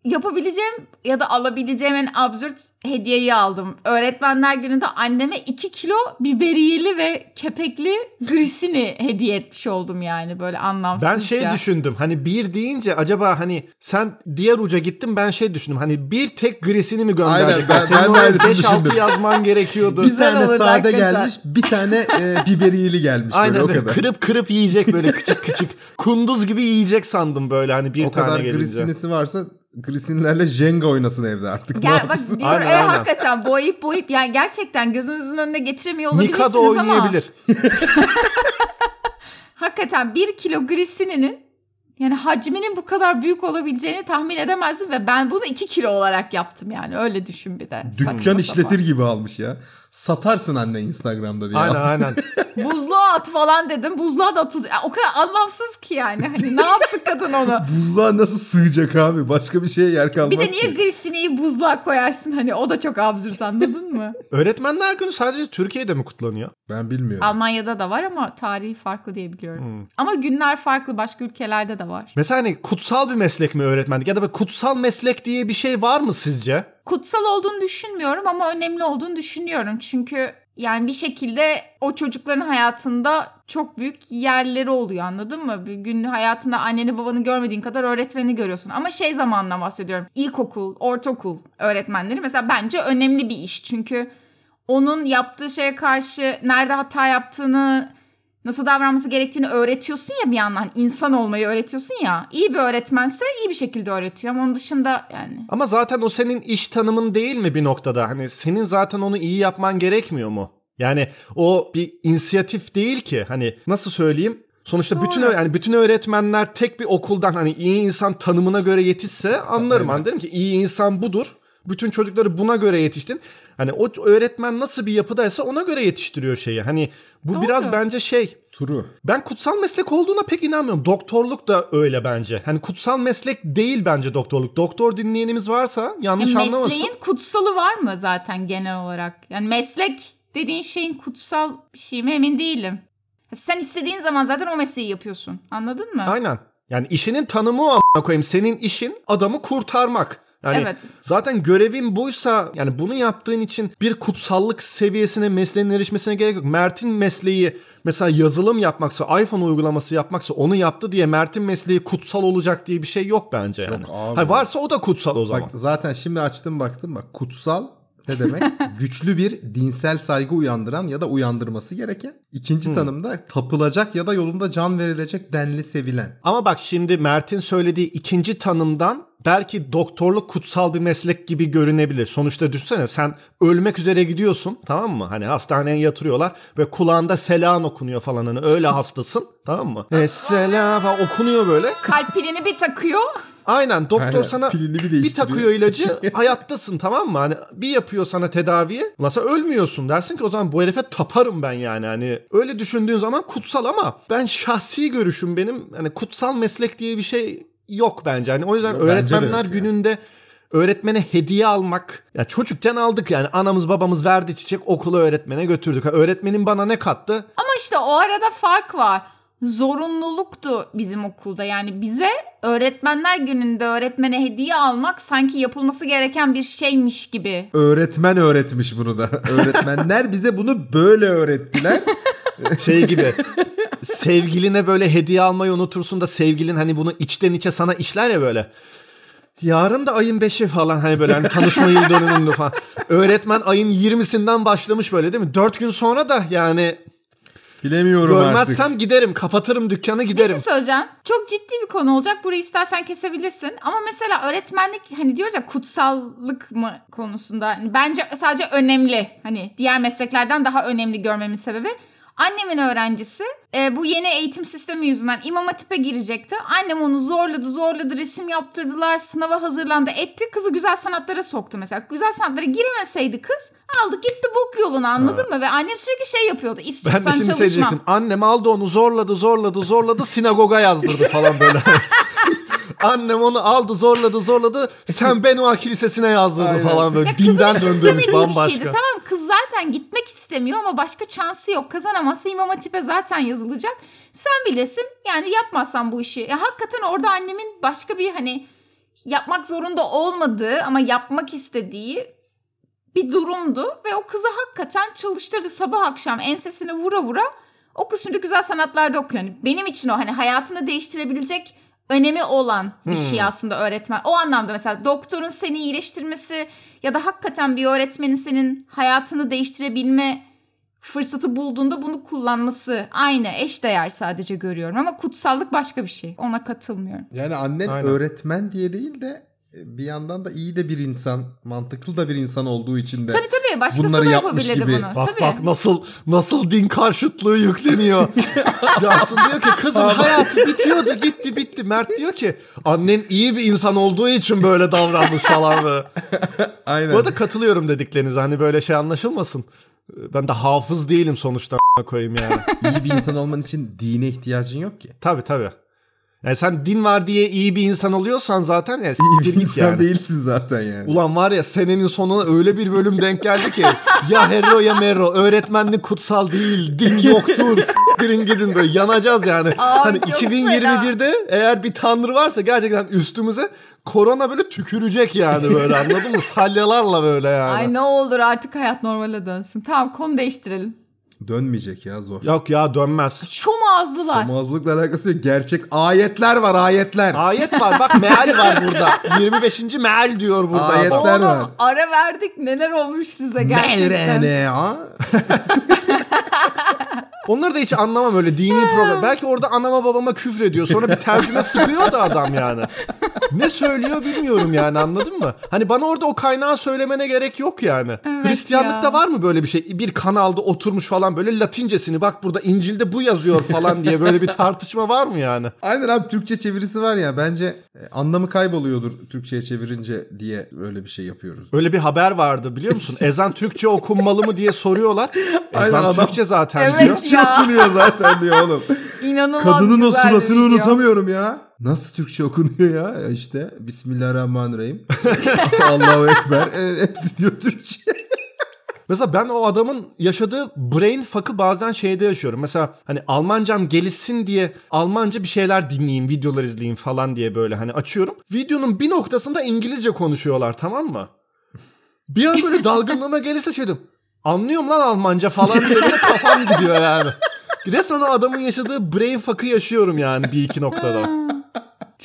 yapabileceğim ya da alabileceğim en absürt hediyeyi aldım. Öğretmenler gününde anneme 2 kilo biberiyeli ve kepekli grisini hediye etmiş oldum yani böyle anlamsızca. Ben şey düşündüm hani bir deyince acaba hani sen diğer uca gittin ben şey düşündüm. Hani bir tek grisini mi gönderecekler? Aynen, ben- ben aynısını 5-6 düşündüm. yazman gerekiyordu. *laughs* Bir Güzel tane sade hakikaten. gelmiş bir tane e, biberiyeli gelmiş Aynen böyle o kadar. kırıp kırıp yiyecek böyle küçük küçük. *laughs* Kunduz gibi yiyecek sandım böyle hani bir o tane kadar gelince. grisinisi varsa grisinlerle jenga oynasın evde artık. Gel bak diyorum Aynen, e, aynen. hakikaten boyayıp boyayıp yani gerçekten gözünüzün önüne getiremiyor olabilirsiniz Mikado ama oynayabilir. *laughs* hakikaten bir kilo grisininin Yani hacminin bu kadar büyük olabileceğini tahmin edemezdim ve ben bunu 2 kilo olarak yaptım yani öyle düşün bir de. Saçma Dükkan sapan. işletir gibi almış ya. Satarsın anne Instagram'da diye. Aynen aynen. *laughs* Buzluğa at falan dedim. Buzluğa da atılacak. O kadar anlamsız ki yani. Hani ne yapsın kadın onu? *laughs* Buzluğa nasıl sığacak abi? Başka bir şeye yer kalmaz Bir de niye ki. grisiniyi buzluğa koyarsın? Hani o da çok absürt anladın mı? *laughs* Öğretmenler günü sadece Türkiye'de mi kutlanıyor? Ben bilmiyorum. Almanya'da da var ama tarihi farklı diye biliyorum. Ama günler farklı. Başka ülkelerde de var. Mesela hani kutsal bir meslek mi öğretmenlik ya da kutsal meslek diye bir şey var mı sizce? Kutsal olduğunu düşünmüyorum ama önemli olduğunu düşünüyorum. Çünkü yani bir şekilde o çocukların hayatında çok büyük yerleri oluyor anladın mı? Bir gün hayatında anneni babanı görmediğin kadar öğretmeni görüyorsun. Ama şey zamanla bahsediyorum. İlkokul, ortaokul öğretmenleri mesela bence önemli bir iş. Çünkü onun yaptığı şeye karşı nerede hata yaptığını, nasıl davranması gerektiğini öğretiyorsun ya bir yandan. insan olmayı öğretiyorsun ya. İyi bir öğretmense iyi bir şekilde öğretiyor. Ama onun dışında yani Ama zaten o senin iş tanımın değil mi bir noktada? Hani senin zaten onu iyi yapman gerekmiyor mu? Yani o bir inisiyatif değil ki. Hani nasıl söyleyeyim? Sonuçta bütün Doğru. ö- yani bütün öğretmenler tek bir okuldan hani iyi insan tanımına göre yetişse anlarım. Hani derim ki iyi insan budur. Bütün çocukları buna göre yetiştin. Hani o öğretmen nasıl bir yapıdaysa ona göre yetiştiriyor şeyi. Hani bu Doğru. biraz bence şey Turu. ben kutsal meslek olduğuna pek inanmıyorum. Doktorluk da öyle bence. Hani kutsal meslek değil bence doktorluk. Doktor dinleyenimiz varsa yanlış E, anlamasın. mesleğin kutsalı var mı zaten genel olarak? Yani meslek dediğin şeyin kutsal bir şey mi emin değilim. Sen istediğin zaman zaten o mesleği yapıyorsun. Anladın mı? Aynen. Yani işinin tanımı o amına koyayım. Senin işin adamı kurtarmak. Yani Evet. zaten görevin buysa yani bunu yaptığın için bir kutsallık seviyesine mesleğin erişmesine gerek yok. Mert'in mesleği mesela yazılım yapmaksa, iPhone uygulaması yapmaksa onu yaptı diye Mert'in mesleği kutsal olacak diye bir şey yok bence yani. Yok abi. Hayır, varsa o da kutsal o zaman. Bak zaten şimdi açtım baktım bak kutsal ne demek? *laughs* Güçlü bir dinsel saygı uyandıran ya da uyandırması gereken. İkinci tanımda tapılacak ya da yolunda can verilecek denli sevilen. Ama bak şimdi Mert'in söylediği ikinci tanımdan belki doktorluk kutsal bir meslek gibi görünebilir. Sonuçta düşünsene sen ölmek üzere gidiyorsun tamam mı? Hani hastaneye yatırıyorlar ve kulağında selam okunuyor falan hani öyle hastasın tamam mı? E, selam falan okunuyor böyle. Kalp pilini bir takıyor. Aynen doktor Aynen, sana bir bir, takıyor ilacı hayattasın tamam mı? Hani bir yapıyor sana tedaviyi. Ulan sen ölmüyorsun dersin ki o zaman bu herife taparım ben yani. Hani öyle düşündüğün zaman kutsal ama ben şahsi görüşüm benim hani kutsal meslek diye bir şey yok bence. Hani o yüzden Yok, öğretmenler yok ya. gününde öğretmene hediye almak ya çocukken aldık yani anamız babamız verdi çiçek okula öğretmene götürdük. Ha, Öğretmenin bana ne kattı? Ama işte o arada fark var. Zorunluluktu bizim okulda. Yani bize öğretmenler gününde öğretmene hediye almak sanki yapılması gereken bir şeymiş gibi. Öğretmen öğretmiş bunu da. *laughs* Öğretmenler bize bunu böyle öğrettiler. Şey gibi. Sevgiline böyle hediye almayı unutursun da sevgilin hani bunu içten içe sana işler ya böyle. Yarın da ayın 5'i falan hani böyle hani tanışma yıl dönümünde falan. Öğretmen ayın 20'sinden başlamış böyle değil mi? 4 gün sonra da yani Bilemiyorum görmezsem artık. giderim kapatırım dükkanı Bir giderim. şey söyleyeceğim. Çok ciddi bir konu olacak. Burayı istersen kesebilirsin. Ama mesela öğretmenlik hani diyoruz ya kutsallık mı konusunda. Hani bence sadece önemli. Hani diğer mesleklerden daha önemli görmemin sebebi. Annemin öğrencisi e, bu yeni eğitim sistemi yüzünden İmam Hatip'e girecekti. Annem onu zorladı zorladı resim yaptırdılar sınava hazırlandı etti. Kızı güzel sanatlara soktu mesela. Güzel sanatlara giremeseydi kız aldı gitti bok yoluna anladın mı? Ve annem sürekli şey yapıyordu. Ben İstiyorsan de şimdi çalışma. seyredecektim. Annem aldı onu zorladı zorladı zorladı sinagoga yazdırdı falan böyle. *laughs* Annem onu aldı zorladı zorladı sen Benoa Kilisesi'ne yazdırdı Aynen. falan böyle. Ya Dinden döndürmüş istemediği bir bambaşka. şeydi. Tamam kız zaten gitmek istemiyor ama başka şansı yok. Kazanamazsa İmam Hatip'e zaten yazılacak. Sen bilirsin yani yapmazsan bu işi. Ya hakikaten orada annemin başka bir hani yapmak zorunda olmadığı ama yapmak istediği bir durumdu. Ve o kızı hakikaten çalıştırdı sabah akşam ensesine vura vura. O kız şimdi güzel sanatlarda okuyor. Yani benim için o hani hayatını değiştirebilecek önemi olan bir şey aslında öğretmen. O anlamda mesela doktorun seni iyileştirmesi ya da hakikaten bir öğretmenin senin hayatını değiştirebilme fırsatı bulduğunda bunu kullanması aynı eşdeğer sadece görüyorum ama kutsallık başka bir şey. Ona katılmıyorum. Yani annen Aynen. öğretmen diye değil de bir yandan da iyi de bir insan, mantıklı da bir insan olduğu için de Tabii tabii başkası Bunları da yapmış yapabilirdi gibi. bunu. Bak tabii. bak nasıl nasıl din karşıtlığı yükleniyor. *laughs* Cansu diyor ki kızım hayatı bitiyordu gitti bitti. Mert diyor ki annen iyi bir insan olduğu için böyle davranmış falan böyle. Aynen. Bu arada katılıyorum dediklerinize hani böyle şey anlaşılmasın. Ben de hafız değilim sonuçta koyayım yani. iyi bir insan olman için dine ihtiyacın yok ki. tabii tabii. Yani sen din var diye iyi bir insan oluyorsan zaten ya İyi bir insan yani. değilsin zaten yani. Ulan var ya senenin sonuna öyle bir bölüm denk geldi ki ya Herro ya Merro öğretmenlik kutsal değil din yoktur s**tirin gidin böyle yanacağız yani. Ay, hani çok 2021'de eğer bir tanrı varsa gerçekten üstümüze korona böyle tükürecek yani böyle anladın mı? Salyalarla böyle yani. Ay ne olur artık hayat normale dönsün. Tamam konu değiştirelim. Dönmeyecek ya zor. Yok ya dönmez. Şom ağızlılar. Mazlukla alakası yok. Gerçek ayetler var ayetler. Ayet var bak meal var burada. 25. meal diyor burada. Ayetler Oğlum var. ara verdik neler olmuş size gerçekten. mRNA. *laughs* Onları da hiç anlamam öyle dini program. *laughs* Belki orada anama babama küfür ediyor. Sonra bir tercüme sıkıyor da adam yani. Ne söylüyor bilmiyorum yani anladın mı? Hani bana orada o kaynağı söylemene gerek yok yani. Evet Hristiyanlıkta ya. var mı böyle bir şey? Bir kanalda oturmuş falan böyle latincesini bak burada İncil'de bu yazıyor falan diye böyle bir tartışma var mı yani? Aynen abi Türkçe çevirisi var ya bence e, anlamı kayboluyordur Türkçe'ye çevirince diye öyle bir şey yapıyoruz. Öyle bir haber vardı biliyor musun? *laughs* Ezan Türkçe okunmalı mı diye soruyorlar. Aynen Ezan adam- Türkçe zaten Evet diyor. Türkçe ya. okunuyor zaten diyor oğlum. *laughs* İnanılmaz Kadının o suratını video. unutamıyorum ya. Nasıl Türkçe okunuyor ya? Ya İşte Bismillahirrahmanirrahim. *laughs* Allahu Ekber. E, hepsi diyor Türkçe. *laughs* Mesela ben o adamın yaşadığı brain fuck'ı bazen şeyde yaşıyorum. Mesela hani Almancam gelişsin diye Almanca bir şeyler dinleyeyim, videolar izleyeyim falan diye böyle hani açıyorum. Videonun bir noktasında İngilizce konuşuyorlar tamam mı? Bir an böyle dalgınlığıma gelirse şey diyorum. Anlıyorum lan Almanca falan diye böyle kafam gidiyor yani. *laughs* Resmen o adamın yaşadığı brain fuck'ı yaşıyorum yani bir iki noktada. *laughs*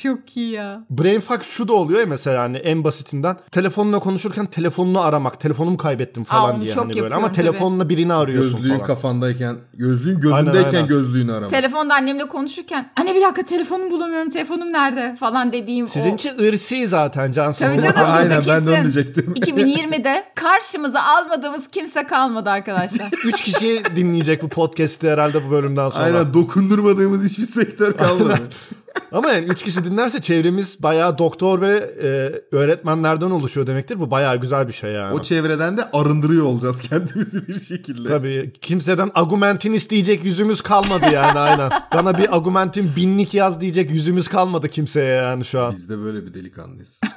Çok iyi ya. Brain fuck şu da oluyor ya mesela hani en basitinden. Telefonla konuşurken telefonunu aramak. Telefonumu kaybettim falan Aa, onu diye çok hani böyle. yapıyorum Ama tabii. telefonla birini arıyorsun Gözlüğün falan. kafandayken, gözlüğün gözündeyken aynen. gözlüğünü arama. Telefonda annemle konuşurken anne bir dakika telefonumu bulamıyorum telefonum nerede falan dediğim Sizinki ırsi zaten Cansu. Tabii canım. Aynen ben de onu diyecektim. o 2020'de karşımıza almadığımız kimse kalmadı arkadaşlar. *laughs* Üç kişi dinleyecek bu podcast'i herhalde bu bölümden sonra. Aynen dokundurmadığımız hiçbir sektör kalmadı. *laughs* Ama yani üç kişi dinlerse çevremiz bayağı doktor ve e, öğretmenlerden oluşuyor demektir. Bu bayağı güzel bir şey yani. o çevreden de arındırıyor olacağız *laughs* kendimizi bir şekilde. Tabii kimseden agumentin isteyecek yüzümüz kalmadı yani aynen. Bana bir agumentin binlik yaz diyecek yüzümüz kalmadı kimseye yani şu an. Biz de böyle bir delikanlıyız. *laughs*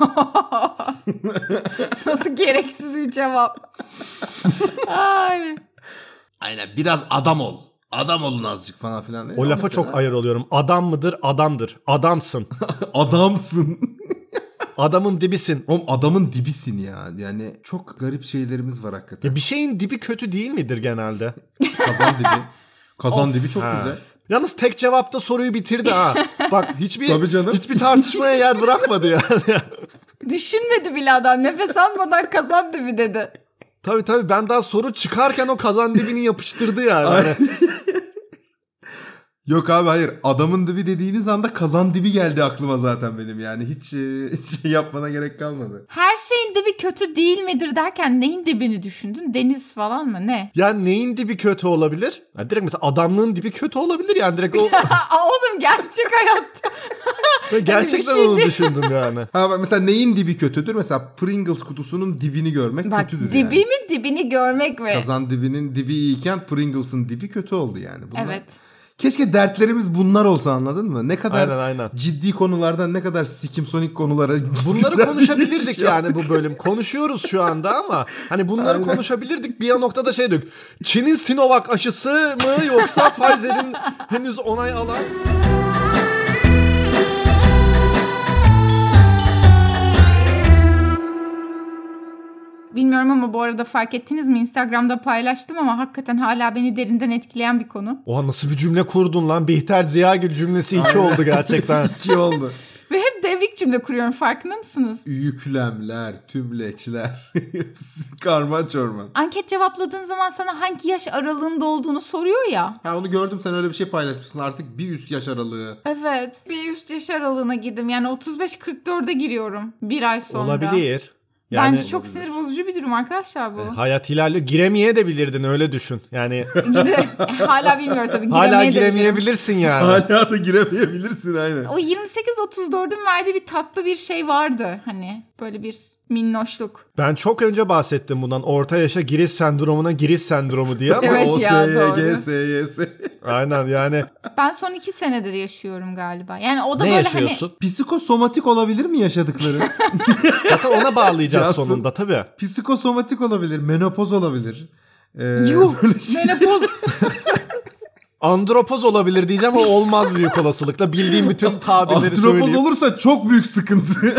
Nasıl gereksiz bir cevap. Ay. Aynen biraz adam ol. Adam olun azıcık falan filan. O lafa çok ayar oluyorum. Adam mıdır? Adamdır. Adamsın. *laughs* Adamsın. *laughs* Adamın dibisin. Oğlum adamın dibisin ya. Yani çok garip şeylerimiz var hakikaten. Ya bir şeyin dibi kötü değil midir genelde? *laughs* Kazan dibi. Kazan Of. dibi çok Ha. güzel. Yalnız tek cevapta soruyu bitirdi ha. Bak hiçbir Tabii canım. hiçbir tartışmaya yer bırakmadı yani. Düşünmedi bile adam. Nefes almadan kazan dibi dedi. Tabii tabii ben daha soru çıkarken o kazan dibini yapıştırdı yani. *laughs* Hani Yok abi hayır. Adamın dibi dediğiniz anda kazan dibi geldi aklıma zaten benim yani. Hiç e, şey yapmana gerek kalmadı. Her şeyin dibi kötü değil midir derken neyin dibini düşündün? Deniz falan mı ne? yani neyin dibi kötü olabilir? Ya direkt mesela adamlığın dibi kötü olabilir yani direkt o *laughs* oğlum gerçek hayatta. *laughs* gerçekten şey onu düşündüm yani. Ha bak mesela neyin dibi kötüdür? Mesela Pringles kutusunun dibini görmek Bak kötüdür dibi yani. mi dibini görmek mi? Kazan dibinin dibi iyiyken Pringles'ın dibi kötü oldu yani. Bunlar... Evet. Keşke dertlerimiz bunlar olsa anladın mı? Ne kadar Aynen, aynen. ciddi konulardan ne kadar sikimsonik konulara Bunları bir konuşabilirdik yani yaptık. bu bölüm. Konuşuyoruz şu anda ama hani bunları Aynen. konuşabilirdik. Bir noktada şey dedik. Çin'in Sinovac aşısı mı yoksa Pfizer'in henüz onay alan Bilmiyorum ama bu arada fark ettiniz mi? Instagram'da paylaştım ama hakikaten hala beni derinden etkileyen bir konu. Oha nasıl bir cümle kurdun lan? Bihter Ziyagil cümlesi iki oldu gerçekten. *laughs* İki oldu. Ve hep devrik cümle kuruyorum farkında mısınız? Yüklemler, tümleçler. *laughs* Hepsi karman çorman. Anket cevapladığın zaman sana hangi yaş aralığında olduğunu soruyor ya. Ha onu gördüm sen öyle bir şey paylaşmışsın. Artık bir üst yaş aralığı. Evet. Bir üst yaş aralığına girdim. Yani 35-44'e giriyorum. Bir ay sonra. Olabilir. Yani Bence çok sinir bozucu bir durum arkadaşlar bu. hayat ilerliyor. Giremeye de bilirdin öyle düşün. Yani *laughs* hala bilmiyoruz tabii. hala giremeyebilirsin yani. Hala da giremeyebilirsin aynen. O 28-34'ün verdiği bir tatlı bir şey vardı. Hani böyle bir minnoşluk. Ben çok önce bahsettim bundan. Orta yaşa giriş sendromuna giriş sendromu diye ama *laughs* Evet o ya, SYG, doğru. SYS. Aynen yani Ben son iki senedir yaşıyorum galiba. Yani o da ne böyle yaşıyorsun? Psikosomatik olabilir mi yaşadıkları? *laughs* Zaten ona bağlayacağız Cansın. sonunda tabii. Psikosomatik olabilir, menopoz olabilir. Ee, hani yuh böyle şey- menopoz *laughs* Andropoz olabilir diyeceğim ama olmaz büyük olasılıkla. Bildiğim bütün tabirleri Antropoz söyleyeyim. olursa çok büyük sıkıntı.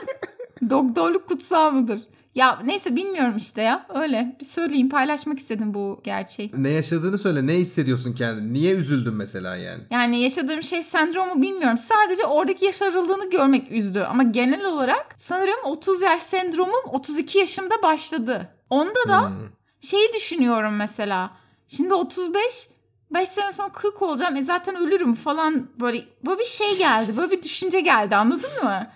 *laughs* doktorluk kutsal mıdır? Ya neyse bilmiyorum işte ya. Öyle bir söyleyeyim paylaşmak istedim bu gerçeği. ne yaşadığını söyle, ne hissediyorsun kendini? Niye üzüldün mesela yani? Yani yaşadığım şey sendromu bilmiyorum. Sadece oradaki yaş aralığını görmek üzdü. Ama genel olarak sanırım 30 yaş sendromum 32 yaşımda başladı. Onda da şeyi düşünüyorum mesela. Şimdi 35 5 sene sonra 40 olacağım. E zaten ölürüm falan böyle böyle bir şey geldi. Böyle bir düşünce geldi anladın mı?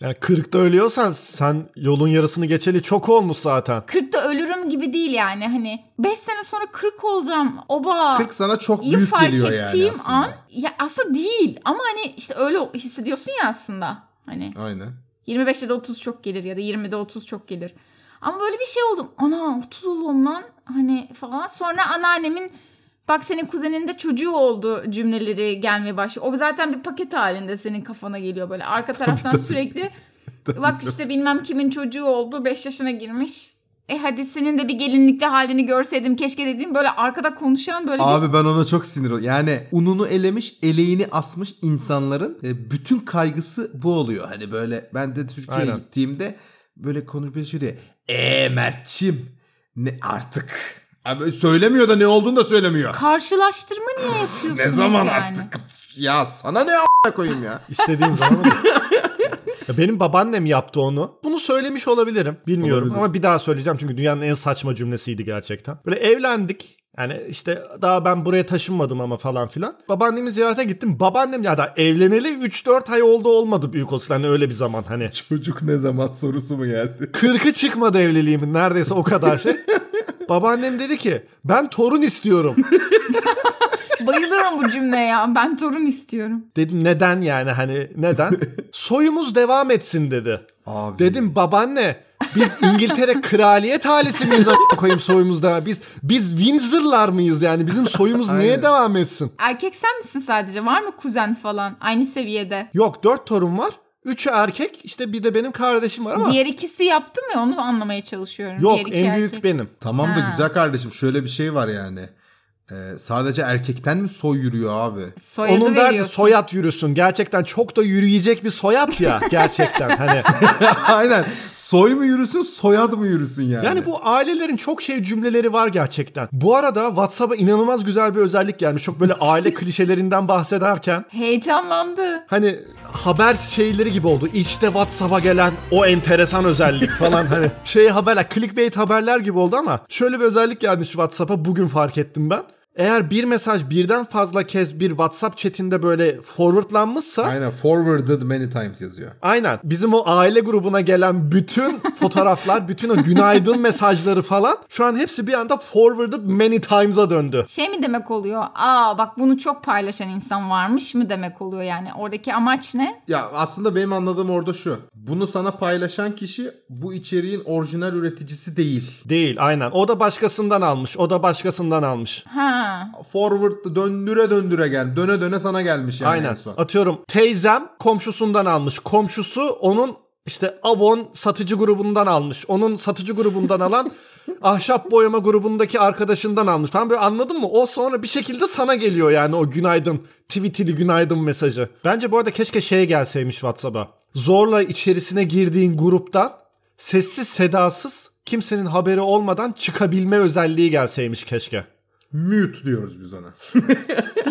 Yani 40'ta ölüyorsan sen yolun yarısını geçeli çok olmuş zaten. 40'ta ölürüm gibi değil yani hani 5 sene sonra 40 olacağım. Oba. 40 sana çok iyi büyük fark geliyor yani ettiğim aslında. an ya aslında değil ama hani işte öyle hissediyorsun ya aslında. Hani Aynen. 25'te de 30 çok gelir ya da 20'de 30 çok gelir. Ama böyle bir şey oldum. Ana 30 oldum lan hani falan. Sonra anneannemin bak senin kuzenin de çocuğu oldu cümleleri gelmeye başlıyor. O zaten bir paket halinde senin kafana geliyor böyle. Arka taraftan tabii. sürekli *laughs* bak işte bilmem kimin çocuğu oldu 5 yaşına girmiş. E hadi senin de bir gelinlikli halini görseydim keşke dediğim böyle arkada konuşan böyle bir Abi ben ona çok sinir oluyorum. Yani ununu elemiş, eleğini asmış insanların e, bütün kaygısı bu oluyor. Hani böyle ben de Türkiye'ye Aynen. gittiğimde böyle konu bir şey diyor. Eee Mert'çim ne artık. Abi söylemiyor da ne olduğunu da söylemiyor. karşılaştırma niye *laughs* yapıyorsunuz ne zaman yani? artık? Ya sana ne a**a koyayım ya. *laughs* İstediğim zaman. *laughs* Ya Benim babaannem yaptı onu. Bunu söylemiş olabilirim. Bilmiyorum Olabilir. ama bir daha söyleyeceğim çünkü dünyanın en saçma cümlesiydi gerçekten. Böyle evlendik. Yani işte daha ben buraya taşınmadım ama falan filan. Babaannemi ziyarete gittim. Babaannem ya da evleneli 3-4 ay oldu olmadı büyük olsun. Hani öyle bir zaman hani. Çocuk ne zaman sorusu mu geldi? 40'ı çıkmadı evliliğimin neredeyse o kadar şey. Babaannem dedi ki ben torun istiyorum. *laughs* Bayılıyorum bu cümleye ya. Ben torun istiyorum. Dedim neden yani hani neden? *laughs* Soyumuz devam etsin dedi. Abi. Dedim babaanne biz İngiltere *laughs* kraliyet ailesi miyiz koyayım soyumuzda? Biz biz Windsor'lar mıyız yani? Bizim soyumuz neye devam etsin? Erkek sen misin sadece? Var mı kuzen falan? Aynı seviyede. Yok dört torun var. Üçü erkek işte bir de benim kardeşim var ama Diğer ikisi yaptı mı? Onu anlamaya çalışıyorum. yok Diğer iki en büyük erkek. benim. Tamam da Ha. güzel kardeşim şöyle bir şey var yani. Ee, sadece erkekten mi soy yürüyor abi? Soyadı Onun derdi veriyorsun. soyat yürüsün. Gerçekten çok da yürüyecek bir soyat ya *laughs* gerçekten hani. *laughs* Aynen. Soy mu yürüsün, soyad mı yürüsün yani? Yani bu ailelerin çok şey cümleleri var gerçekten. Bu arada WhatsApp'a inanılmaz güzel bir özellik gelmiş. Çok böyle aile *laughs* klişelerinden bahsederken Heyecanlandı. hani haber şeyleri gibi oldu. İşte WhatsApp'a gelen o enteresan özellik falan hani şey haberler, clickbait haberler gibi oldu ama şöyle bir özellik gelmiş WhatsApp'a bugün fark ettim ben. Eğer bir mesaj birden fazla kez bir WhatsApp chatinde böyle forwardlanmışsa Aynen forwarded many times yazıyor. Aynen. Bizim o aile grubuna gelen bütün *laughs* fotoğraflar, bütün o günaydın mesajları falan şu an hepsi bir anda forwarded many times'a döndü. Şey mi demek oluyor? Aa bak bunu çok paylaşan insan varmış mı demek oluyor yani? Oradaki amaç ne? Ya aslında benim anladığım orada şu. Bunu sana paylaşan kişi bu içeriğin orijinal üreticisi değil. Değil aynen. O da başkasından almış. O da başkasından almış. Ha. Forward döndüre döndüre gel. Döne döne sana gelmiş yani aynen. en son. Atıyorum teyzem komşusundan almış. Komşusu onun işte Avon satıcı grubundan almış. Onun satıcı grubundan alan *laughs* ahşap boyama grubundaki arkadaşından almış falan böyle anladın mı? O sonra bir şekilde sana geliyor yani o günaydın tweetili günaydın mesajı. Bence bu arada keşke şeye gelseymiş WhatsApp'a. Zorla içerisine girdiğin gruptan sessiz sedasız kimsenin haberi olmadan çıkabilme özelliği gelseymiş keşke. Mute diyoruz biz ona. *laughs*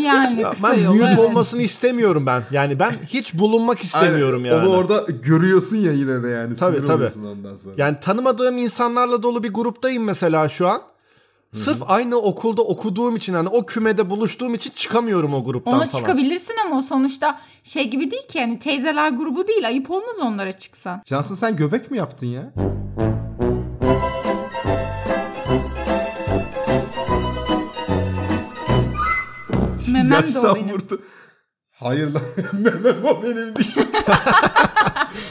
Yani Ya kısa ben yolu. mute evet. olmasını istemiyorum ben. Yani ben hiç bulunmak istemiyorum Aynen. yani. Onu orada görüyorsun ya yine de yani. Tabii, Sinir tabii. ondan sonra. Yani tanımadığım insanlarla dolu bir gruptayım mesela şu an. Sırf aynı okulda okuduğum için hani o kümede buluştuğum için çıkamıyorum o gruptan Ona falan. çıkabilirsin ama o sonuçta şey gibi değil ki yani teyzeler grubu değil ayıp olmaz onlara çıksan. Cansın sen göbek mi yaptın ya? Memem de o benim. vurdu. Hayır lan *laughs* memem o benim değil. *laughs*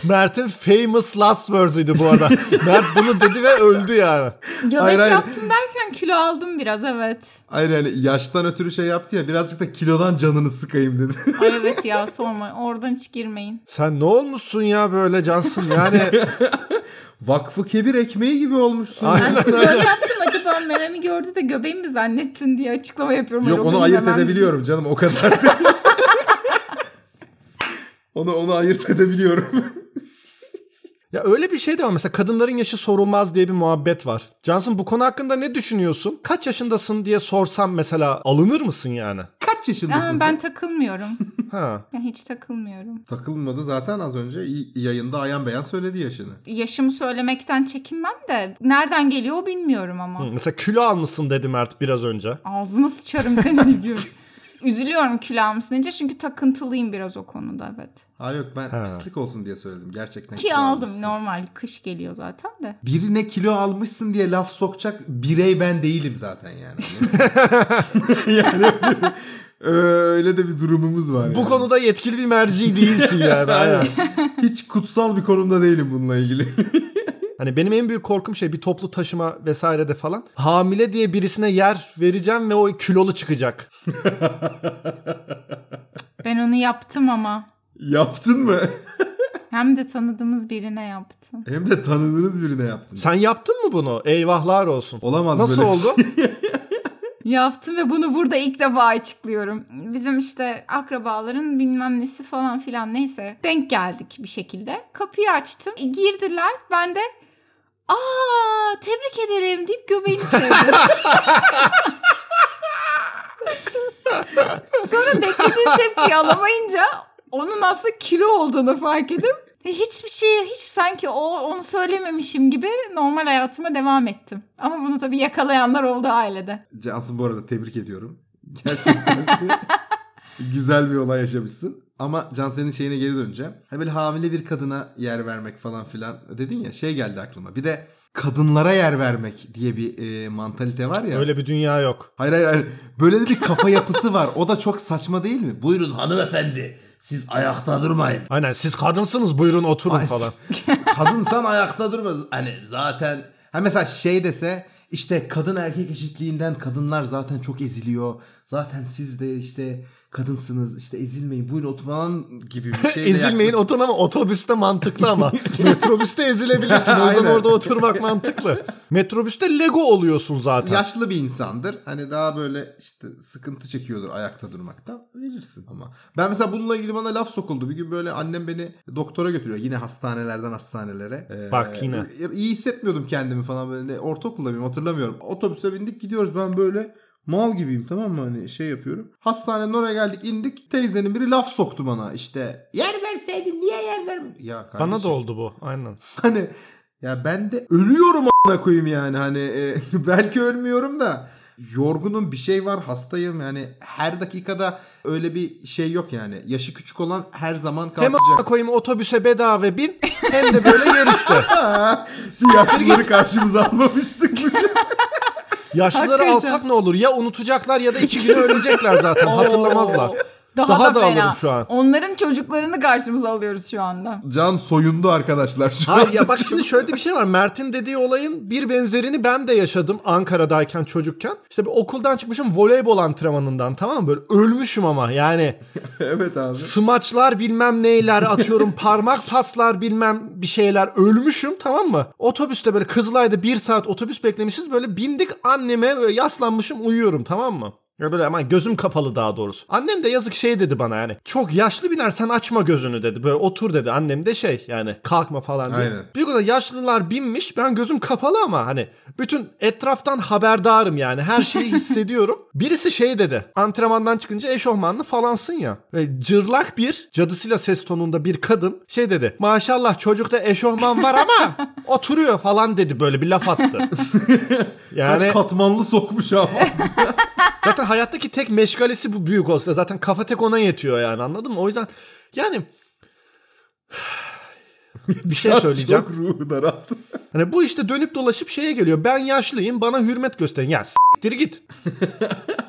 Mert'in famous last words'uydu bu arada. Mert bunu dedi ve öldü yani. Göbek Hayır, hayır. yaptım derken kilo aldım biraz evet. Hayır yani yaştan ötürü şey yaptı ya birazcık da kilodan canını sıkayım dedi. *laughs* Ay evet ya sorma oradan hiç girmeyin. Sen ne olmuşsun ya böyle Cansın yani. Vakfı kebir ekmeği gibi olmuşsun. Aynen. Böyle yaptım acaba mememi gördü de göbeğimi mi zannettin diye açıklama yapıyorum. Yok onu ayırt memem edebiliyorum canım o kadar. *laughs* onu onu ayırt edebiliyorum. *laughs* ya öyle bir şey de var mesela kadınların yaşı sorulmaz diye bir muhabbet var. Cansın bu konu hakkında ne düşünüyorsun? Kaç yaşındasın diye sorsam mesela alınır mısın yani? Kaç yaşındasın sen? ben takılmıyorum. Ha. Ben hiç takılmıyorum. Takılmadı zaten az önce yayında ayan beyan söyledi yaşını. Yaşımı söylemekten çekinmem de nereden geliyor o bilmiyorum ama. Mesela kilo almışsın dedi Mert biraz önce. Ağzına sıçarım seni diyorum. *laughs* Üzülüyorum kilo almışsın deyince çünkü takıntılıyım biraz o konuda evet. Ha yok ben Ha. pislik olsun diye söyledim gerçekten. Ki kilo aldım almışsın. normal kış geliyor zaten de. Birine kilo almışsın diye laf sokacak birey ben değilim zaten yani. *laughs* yani öyle de bir durumumuz var. Bu yani. konuda yetkili bir merci değilsin yani. Aynen. *laughs* hiç kutsal bir konumda değilim bununla ilgili. *laughs* Hani benim en büyük korkum şey bir toplu taşıma vesairede falan. Hamile diye birisine yer vereceğim ve o kilolu çıkacak. *laughs* Ben onu yaptım ama. Yaptın mı? Hem de tanıdığımız birine yaptım. Hem de tanıdığınız birine yaptın. Sen yaptın mı bunu? Eyvahlar olsun. Olamaz Nasıl böyle bir oldu? şey. Yaptım ve bunu burada ilk defa açıklıyorum. Bizim işte akrabaların bilmem nesi falan filan neyse denk geldik bir şekilde. Kapıyı açtım. Girdiler. Ben de aa tebrik ederim deyip göbeğini sevdim. *laughs* Sonra beklediğim tepkiyi alamayınca onun aslında kilo olduğunu fark edip hiçbir şey hiç sanki o onu söylememişim gibi normal hayatıma devam ettim. Ama bunu tabii yakalayanlar oldu ailede. Cansın bu arada tebrik ediyorum. Gerçekten *laughs* güzel bir olay yaşamışsın. Ama Cansen'in şeyine geri döneceğim. Hani böyle hamile bir kadına yer vermek falan filan dedin ya şey geldi aklıma. Bir de kadınlara yer vermek diye bir e, mantalite var ya. Öyle bir dünya yok. Hayır hayır hayır. Böyle de bir kafa yapısı var. O da çok saçma değil mi? Buyurun hanımefendi. Siz ayakta durmayın. Aynen siz kadınsınız buyurun oturun Ay, falan. *laughs* Kadınsan ayakta durmaz. Hani zaten ha mesela şey dese işte kadın erkek eşitliğinden kadınlar zaten çok eziliyor. Zaten siz de işte kadınsınız işte ezilmeyin buyurun otur falan gibi bir *laughs* şey. Ezilmeyin oturun ama otobüste mantıklı ama. *laughs* Metrobüste ezilebilirsin. O yüzden orada oturmak mantıklı. Metrobüste Lego oluyorsun zaten. Yaşlı bir insandır. Hani daha böyle işte sıkıntı çekiyordur ayakta durmaktan. Verirsin ama. Ben mesela bununla ilgili bana laf sokuldu. Bir gün böyle annem beni doktora götürüyor. Yine hastanelerden hastanelere. Ee, Bak yine. İyi hissetmiyordum kendimi falan böyle. Ortaokulda mıyım hatırlamıyorum. Otobüse bindik gidiyoruz. Ben böyle mal gibiyim tamam mı hani şey yapıyorum. Hastanenin oraya geldik indik. Teyzenin biri laf soktu bana işte. Yer verseydin niye yer vermedin? Ya kardeşim. Bana da oldu bu. Aynen. *laughs* Hani ya ben de ölüyorum a**ına koyayım yani hani e, *laughs* belki ölmüyorum da yorgunum bir şey var hastayım yani her dakikada öyle bir şey yok yani yaşı küçük olan her zaman Hem kalkacak. a**a koyayım otobüse bedava bin hem de böyle yer. Bir yaşlıları karşımıza almamıştık. *laughs* Yaşlıları Hakikaten. alsak ne olur? Ya unutacaklar ya da iki güne ölecekler zaten. *laughs* Hatırlamazlar. Daha, Daha da, da fena. alırım şu an. Onların çocuklarını karşımıza alıyoruz şu anda. Can soyundu arkadaşlar şu Hayır ya bak şimdi *laughs* şöyle bir şey var. Mert'in dediği olayın bir benzerini ben de yaşadım Ankara'dayken çocukken. İşte bir okuldan çıkmışım voleybol antrenmanından tamam mı? Böyle ölmüşüm ama yani *laughs* evet abi. smaçlar bilmem neyler atıyorum *laughs* parmak paslar bilmem bir şeyler ölmüşüm tamam mı? Otobüste böyle Kızılay'da bir saat otobüs beklemişiz böyle bindik anneme yaslanmışım uyuyorum tamam mı? Ya böyle ama gözüm kapalı daha doğrusu. Annem de yazık şey dedi bana yani. Çok yaşlı binersen açma gözünü dedi. Böyle otur dedi. Annem de şey yani kalkma falan diye. Aynen. Büyük olan yaşlılar binmiş. Ben gözüm kapalı ama hani bütün etraftan haberdarım yani. Her şeyi *laughs* hissediyorum. Birisi şey dedi. Antrenmandan çıkınca eşofmanlı falansın ya. Ve cırlak bir cadısıyla ses tonunda bir kadın şey dedi. Maşallah çocukta eşofman var ama *laughs* oturuyor falan dedi böyle bir laf attı. *laughs* Yani Kaç katmanlı sokmuş ama. Zaten hayattaki tek meşgalesi bu büyük olsa. Zaten kafa tek ona yetiyor yani anladın mı? O yüzden yani *sighs* bir şey söyleyeceğim. Çok ruhu daraldı. *laughs* Hani bu işte dönüp dolaşıp şeye geliyor. Ben yaşlıyım bana hürmet gösterin. Ya s**tir git. *laughs*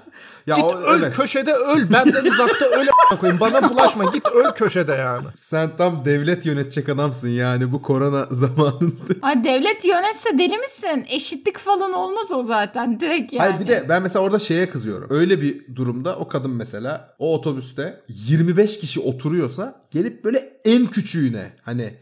Ya Git o- öl evet. köşede öl. Benden uzakta öl koyayım. Bana bulaşma git öl köşede yani. Sen tam devlet yönetecek adamsın yani bu korona *laughs* zamanında. Ay devlet yönetse deli misin? Eşitlik falan olmaz o zaten direkt yani. Hayır bir de ben mesela orada şeye kızıyorum. Öyle bir durumda o kadın mesela o otobüste 25 kişi oturuyorsa gelip böyle en küçüğüne hani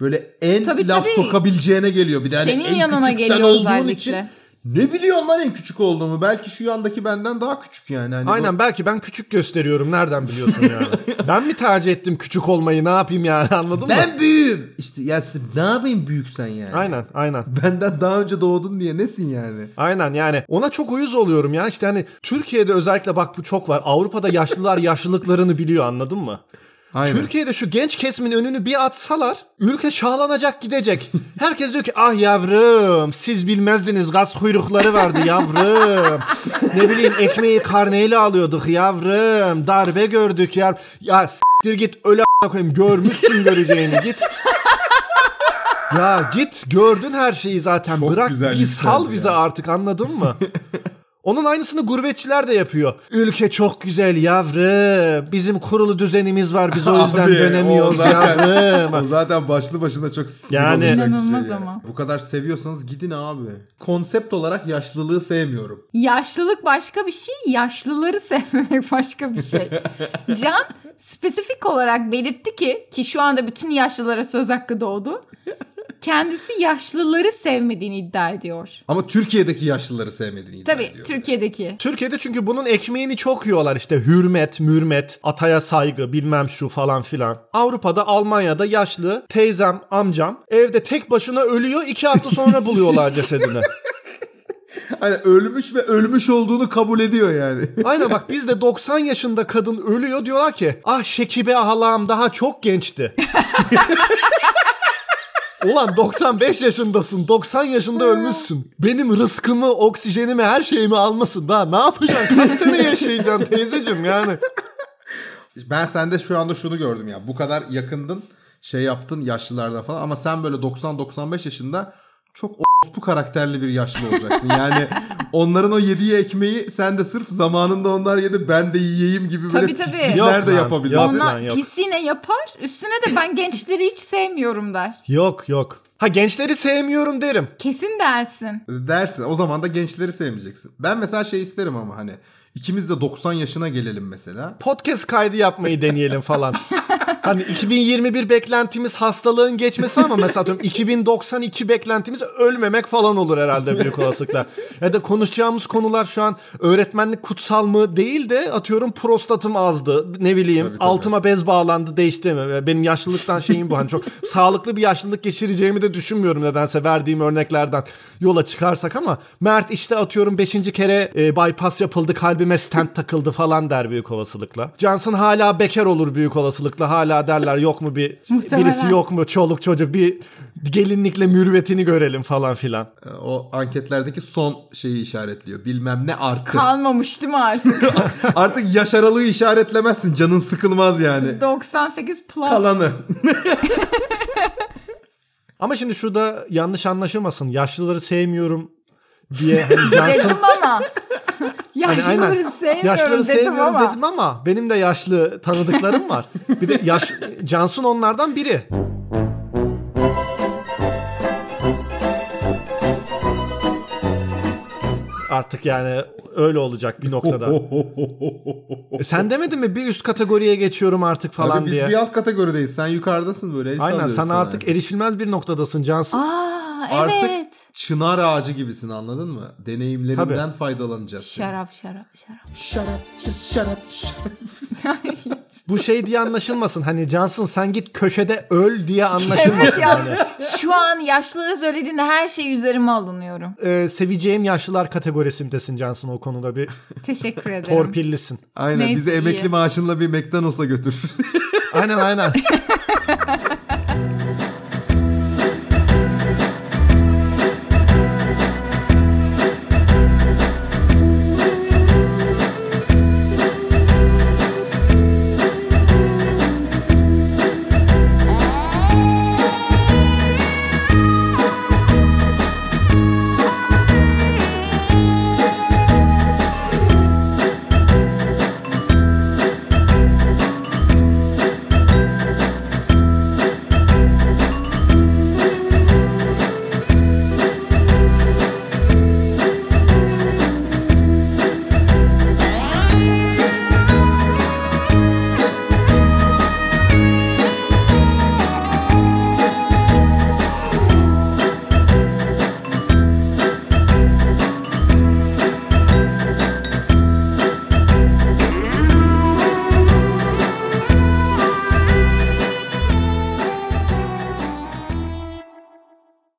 böyle en Tabii, laf tabii. sokabileceğine geliyor. Bir de hani Senin en yanına küçük geliyor sen olduğun özellikle. için ne biliyorsun lan en küçük olduğumu? Belki şu yandaki benden daha küçük yani. Hani bu- Aynen belki ben küçük gösteriyorum. Nereden biliyorsun yani? *laughs* ben mi tercih ettim küçük olmayı ne yapayım yani *laughs* anladın mı? Ben büyüğüm. İşte ya ne yapayım büyüksen yani. Aynen aynen. Benden daha önce doğdun diye nesin yani? Aynen yani ona çok uyuz oluyorum ya işte hani Türkiye'de özellikle bak bu çok var Avrupa'da yaşlılar yaşlılıklarını biliyor anladın mı? Aynen. Türkiye'de şu genç kesimin önünü bir atsalar ülke şahlanacak gidecek. *laughs* Herkes diyor ki ah yavrum siz bilmezdiniz gaz kuyrukları vardı yavrum. ne bileyim ekmeği karneyle alıyorduk yavrum. Darbe gördük ya. Ya s**tir git öyle koyayım görmüşsün göreceğini git. Ya git gördün her şeyi zaten. Çok Bırak bir sal yükseldi bize ya. artık anladın mı? *laughs* Onun aynısını gurbetçiler de yapıyor. Ülke çok güzel yavrum. Bizim kurulu düzenimiz var. Biz o *laughs* yüzden Abi, dönemiyoruz o zaten- yavrum. *laughs* O zaten başlı başına çok Yani- bir İnanılmaz şey ama. Bu kadar seviyorsanız gidin abi. Konsept olarak yaşlılığı sevmiyorum. Yaşlılık başka bir şey, yaşlıları *laughs* sevmemek başka bir şey. Can spesifik olarak belirtti ki ki şu anda bütün yaşlılara söz hakkı doğdu. Kendisi yaşlıları sevmediğini iddia ediyor. Ama Türkiye'deki yaşlıları sevmediğini iddia Tabii ediyor. Türkiye'deki. Türkiye'de çünkü bunun ekmeğini çok yiyorlar işte hürmet, mürmet, ataya saygı bilmem şu falan filan. Avrupa'da, Almanya'da yaşlı teyzem, amcam evde tek başına ölüyor iki hafta sonra *laughs* buluyorlar cesedini. Hani ölmüş ve ölmüş olduğunu kabul ediyor yani. *laughs* Aynen bak bizde 90 yaşında kadın ölüyor diyorlar ki ah Şekibe halam daha çok gençti. *laughs* Ulan 95 yaşındasın 90 yaşında ölmüşsün. Benim rızkımı oksijenimi her şeyimi almasın daha ne yapacaksın kaç sene yaşayacaksın teyzeciğim yani. ben sende şu anda şunu gördüm ya. Bu kadar yakındın şey yaptın yaşlılardan falan ama sen böyle 90-95 yaşında çok bu karakterli bir yaşlı olacaksın. Yani onların o yediği ekmeği sen de sırf zamanında onlar yedi ben de yiyeyim gibi böyle Tabii, tabii. pislikler Yok de yapabilirsin. yok. Onlar yok. pisine yapar. Üstüne de ben gençleri hiç sevmiyorum der. Yok yok. Ha gençleri sevmiyorum derim. Kesin dersin. dersin. O zaman da gençleri sevmeyeceksin. Ben mesela şey isterim ama hani ikimiz de 90 yaşına gelelim mesela. Podcast kaydı yapmayı deneyelim falan. *laughs* hani 2021 beklentimiz hastalığın geçmesi ama mesela atıyorum 2092 beklentimiz ölmemek falan olur herhalde büyük olasılıkla. Ya da konuşacağımız konular şu an öğretmenlik kutsal mı değil de atıyorum prostatım azdı ne bileyim Tabii, tabii. altıma bez bağlandı değişti mi? Benim yaşlılıktan şeyim bu hani çok sağlıklı bir yaşlılık geçireceğimi de düşünmüyorum nedense verdiğim örneklerden yola çıkarsak ama Mert işte atıyorum 5. kere e, bypass yapıldı kalbime stent takıldı falan der büyük olasılıkla. Johnson hala bekar olur büyük olasılıkla hala derler yok mu bir Muhtemelen. birisi yok mu çoluk çocuk bir gelinlikle mürüvvetini görelim falan filan. Ee, O anketlerdeki son şeyi işaretliyor. Bilmem ne artı. Kalmamış değil mi artık? *laughs* Artık yaş aralığı işaretlemezsin. Canın sıkılmaz yani. 98 plus. Kalanı. *laughs* Ama şimdi şurada yanlış anlaşılmasın yaşlıları sevmiyorum diye hani *laughs* Johnson Dedim ama. *laughs* Hani Yaşlıları aynen. sevmiyorum Yaşları dedim sevmiyorum ama. dedim ama benim de yaşlı tanıdıklarım var. Bir de yaş Cansun onlardan biri. Artık yani öyle olacak bir noktada. *laughs* E sen demedin mi bir üst kategoriye geçiyorum artık falan Abi biz diye. bir alt kategorideyiz. Sen yukarıdasın böyle. Aynen sana. artık erişilmez bir noktadasın Cansun. Aa Artık evet. çınar ağacı gibisin anladın mı? Deneyimlerinden Tabii. faydalanacağız. Şarap şarap şarap. Şarap, şarap, şarap. *laughs* Bu şey diye anlaşılmasın. Hani Cansın sen git köşede öl diye anlaşılmasın. Evet ya. yani. Şu an yaşlılara söylediğinde her şey üzerime alınıyorum. Ee, seveceğim yaşlılar kategorisindesin Cansın o konuda bir Teşekkür ederim. torpillisin. Aynen Neyse, bizi iyi. emekli maaşınla bir McDonald's'a götür. Aynen aynen. *laughs*